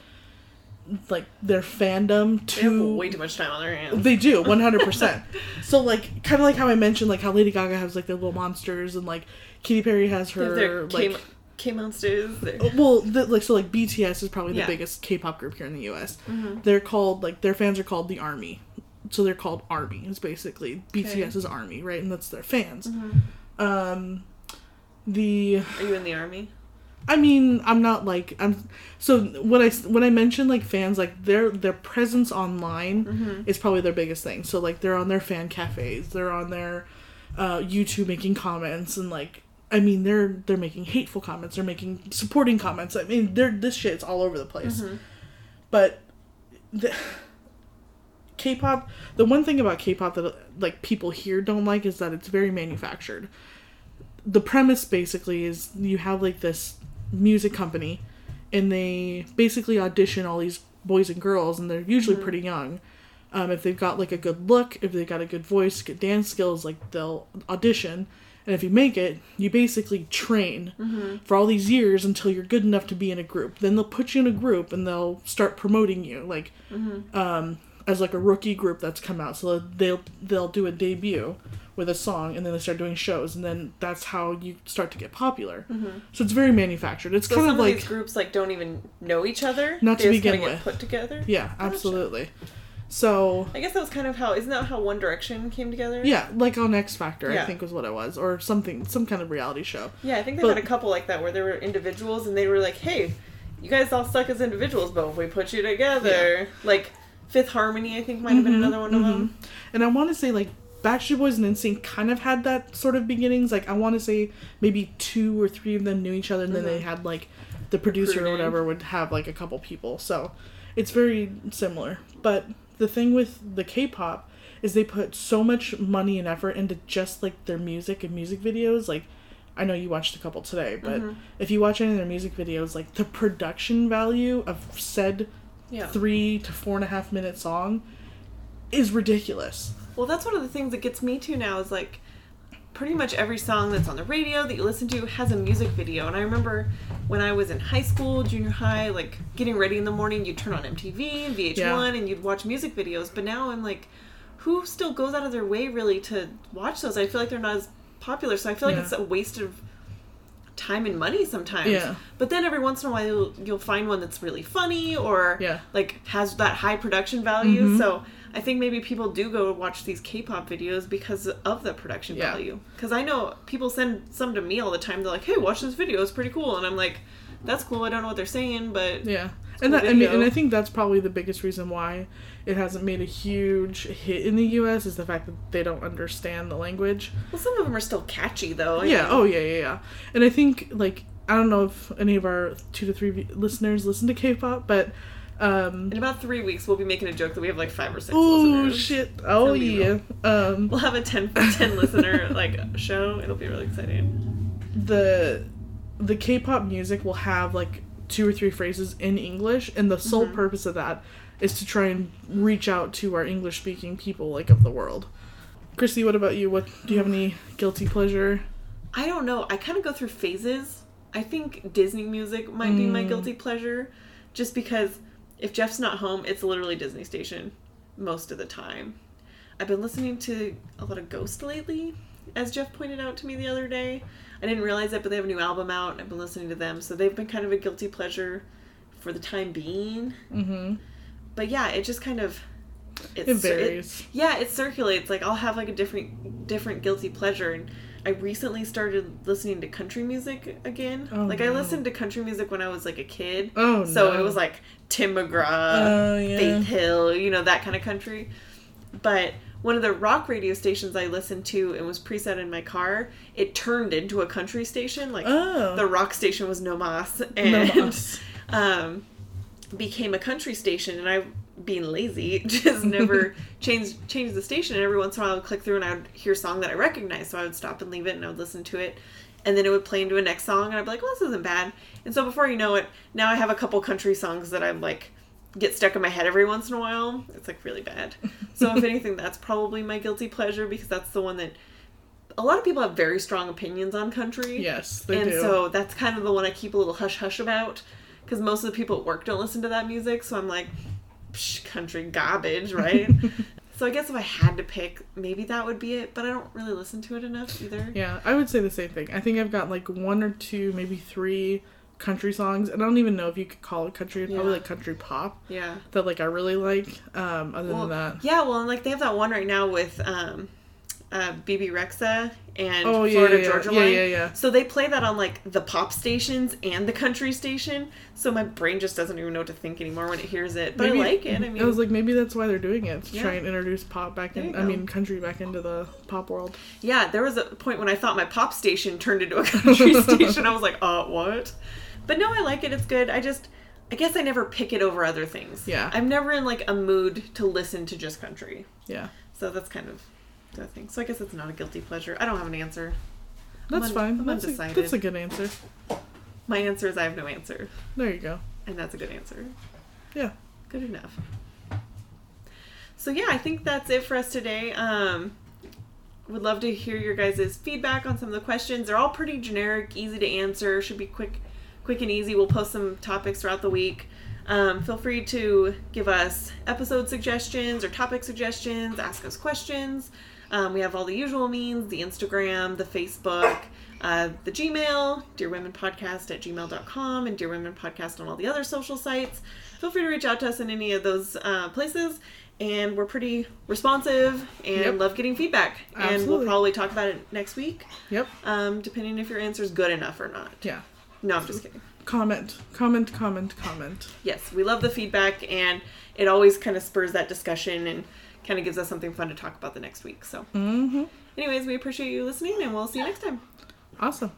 Speaker 2: like their fandom
Speaker 1: They have
Speaker 2: to
Speaker 1: way too much time on their hands.
Speaker 2: they do 100% so like kind of like how i mentioned like how lady gaga has like their little monsters and like Katy perry has her
Speaker 1: their K,
Speaker 2: like
Speaker 1: K monsters.
Speaker 2: well the, like so like bts is probably the
Speaker 1: Yeah. Mm-hmm.
Speaker 2: biggest k-pop group here in the us they're called like their fans are called the army so they're called army is basically
Speaker 1: Okay. Mm-hmm.
Speaker 2: army right and that's their fans um the
Speaker 1: Are you in the army?
Speaker 2: I mean, I'm not like I'm. So when I when I mention like fans, like their their presence online
Speaker 1: Mm-hmm.
Speaker 2: is probably their biggest thing. So like they're on their fan cafes, they're on their uh, YouTube making comments, and like I mean they're they're making hateful comments, they're making supporting comments. I mean they're this shit's all over the place.
Speaker 1: Mm-hmm.
Speaker 2: But the K-pop, the one thing about K-pop that like people here don't like is that it's very manufactured. The premise basically is you have like this music company and they basically audition all these boys and girls and they're usually pretty young. Um, if they've got like a good look, if they've got a good voice, good dance skills, like they'll audition. And if you make it, you basically train for all these years until you're good enough to be in a group. Then they'll put you in a group and they'll start promoting you, like um, as like a rookie group that's come out. So they'll they'll do a debut with a song, and then they start doing shows, and then that's how you start to get popular. Mm-hmm. So it's very manufactured. It's
Speaker 1: So
Speaker 2: kind
Speaker 1: some
Speaker 2: of like
Speaker 1: these groups like don't even know each other.
Speaker 2: Not
Speaker 1: they
Speaker 2: to begin with.
Speaker 1: Put together.
Speaker 2: yeah, absolutely. So
Speaker 1: I guess that was kind of how. Isn't that how One Direction came together?
Speaker 2: yeah, like on X Factor, I think was what it was, or something, some kind of reality show.
Speaker 1: Yeah, I think
Speaker 2: But-
Speaker 1: had a couple like that where they were individuals and they were like, "Hey, you guys all suck as individuals, but if we put you together, like Fifth Harmony, I think might have been mm-hmm, another one of mm-hmm. them."
Speaker 2: And I want to say like Backstreet Boys and NSYNC kind of had that sort of beginnings. Like I want to say maybe two or three of them knew each other, and then they mm-hmm. had like the producer or whatever would have like a couple people. So it's very similar. But the thing with the K-pop is they put so much money and effort into just like their music and music videos. Like I know you watched a couple today, but mm-hmm. if you watch any of their music videos, like the production value of said
Speaker 1: Yeah.
Speaker 2: three to four and a half minute song is ridiculous.
Speaker 1: Well, that's one of the things that gets me to now is like pretty much every song that's on the radio that you listen to has a music video. And I remember when I was in high school, junior high, like getting ready in the morning, you'd turn on MTV and VH1
Speaker 2: Yeah.
Speaker 1: and you'd watch music videos. But now I'm like, who still goes out of their way really to watch those? I feel like they're not as popular. So I feel like
Speaker 2: Yeah.
Speaker 1: it's a waste of time and money sometimes.
Speaker 2: Yeah.
Speaker 1: But then every once in a while you'll, you'll find one that's really funny or
Speaker 2: Yeah.
Speaker 1: like has that high production value.
Speaker 2: Mhm.
Speaker 1: So I think maybe people do go watch these K-pop videos because of the production
Speaker 2: Yeah.
Speaker 1: value. Because I know people send some to me all the time. They're like, "Hey, watch this video. It's pretty cool." And I'm like, "That's cool. I don't know what they're saying, but
Speaker 2: Yeah. And
Speaker 1: cool
Speaker 2: that, I mean, and I think that's probably the biggest reason why it hasn't made a huge hit in the U.S. is the fact that they don't understand the language.
Speaker 1: well, some of them are still catchy though. I
Speaker 2: yeah.
Speaker 1: mean,
Speaker 2: Oh, yeah, yeah, yeah. And I think like I don't know if any of our two to three v- listeners listen to K-pop, but um,
Speaker 1: In about three weeks, we'll be making a joke that we have like five or six
Speaker 2: oh shit, oh yeah. Um,
Speaker 1: We'll have a 10, 10 listener like show. It'll be really exciting.
Speaker 2: the the K-pop music will have like two or three phrases in English, and the sole
Speaker 1: Mm-hmm.
Speaker 2: purpose of that is to try and reach out to our English-speaking people like of the world. Christy, what about you? What do you have any guilty pleasure?
Speaker 1: I don't know. I kind of go through phases. I think Disney music might be my
Speaker 2: Mm.
Speaker 1: guilty pleasure, just because if Jeff's not home, it's literally Disney Station most of the time. I've been listening to a lot of Ghost lately, as Jeff pointed out to me the other day. I didn't realize it, but they have a new album out, and I've been listening to them, so they've been kind of a guilty pleasure for the time being.
Speaker 2: Mm-hmm.
Speaker 1: But yeah, it just kind of it's,
Speaker 2: It varies.
Speaker 1: yeah, it circulates. Like I'll have like a different different guilty pleasure and I recently started listening to country music again.
Speaker 2: Oh,
Speaker 1: like I listened to country music when I was like a kid.
Speaker 2: Oh,
Speaker 1: So
Speaker 2: no.
Speaker 1: it was like Tim McGraw,
Speaker 2: Oh, yeah.
Speaker 1: Faith Hill, you know, that kind of country. But one of the rock radio stations I listened to and was preset in my car, it turned into a country station. Like
Speaker 2: Oh.
Speaker 1: the rock station was No Mas and
Speaker 2: Mas.
Speaker 1: um, became a country station. And I being lazy, just never changed changed the station. And every once in a while, I would click through and I would hear a song that I recognized, so I would stop and leave it and I would listen to it, and then it would play into a next song, and I'd be like, "Well, this isn't bad." And so before you know it, now I have a couple country songs that I'm like get stuck in my head every once in a while. It's like really bad. So if anything, that's probably my guilty pleasure because that's the one that a lot of people have very strong opinions on country.
Speaker 2: Yes, they
Speaker 1: and
Speaker 2: do.
Speaker 1: so that's kind of the one I keep a little hush hush about because most of the people at work don't listen to that music. So I'm like, Psh, country garbage, right? so I guess if I had to pick, maybe that would be it. But I don't really listen to it enough either.
Speaker 2: yeah, I would say the same thing. I think I've got like one or two, maybe three country songs, and I don't even know if you could call it country. It's probably like country pop
Speaker 1: Yeah.
Speaker 2: that like I really like. Um, other
Speaker 1: Well,
Speaker 2: than that,
Speaker 1: yeah. Well, and like they have that one right now with um, uh, Bebe Rexha and
Speaker 2: oh yeah,
Speaker 1: Florida
Speaker 2: yeah,
Speaker 1: Georgia
Speaker 2: yeah,
Speaker 1: Line.
Speaker 2: yeah, yeah.
Speaker 1: So they play that on like the pop stations and the country station. So my brain just doesn't even know what to think anymore when it hears it. But
Speaker 2: Maybe-
Speaker 1: I like it. I mean,
Speaker 2: I was like, maybe that's why they're doing it to try and introduce pop back in. I mean, country back into the pop world.
Speaker 1: yeah, there was a point when I thought my pop station turned into a country station. I was like, uh, what? But no, I like it. It's good. I just, I guess I never pick it over other things.
Speaker 2: Yeah.
Speaker 1: I'm never in like a mood to listen to just country.
Speaker 2: Yeah,
Speaker 1: So that's kind of the thing. So I guess it's not a guilty pleasure. I don't have an answer.
Speaker 2: that's
Speaker 1: un-
Speaker 2: fine.
Speaker 1: I'm
Speaker 2: that's, a,
Speaker 1: undecided.
Speaker 2: that's a good answer.
Speaker 1: My answer is I have no answer.
Speaker 2: There you go.
Speaker 1: And that's a good answer.
Speaker 2: Yeah.
Speaker 1: Good enough. So yeah, I think that's it for us today. Um, would love to hear your guys' feedback on some of the questions. They're all pretty generic, easy to answer. Should be quick, quick and easy. We'll post some topics throughout the week. Um, feel free to give us episode suggestions or topic suggestions. Ask us questions. Um, we have all the usual means: the Instagram, the Facebook, uh, the Gmail, Dear Women Podcast at gmail.com, and Dear Women Podcast on all the other social sites. Feel free to reach out to us in any of those uh, places. And we're pretty responsive and
Speaker 2: Yep.
Speaker 1: love getting feedback. And we'll probably talk about it next week,
Speaker 2: Yep.
Speaker 1: um, depending if your answer is good enough or not.
Speaker 2: Yeah.
Speaker 1: No, I'm just kidding.
Speaker 2: Comment, comment, comment, comment.
Speaker 1: Yes, we love the feedback, and it always kind of spurs that discussion and kind of gives us something fun to talk about the next week. So,
Speaker 2: Mm-hmm.
Speaker 1: anyways, we appreciate you listening, and we'll see you next time.
Speaker 2: Awesome.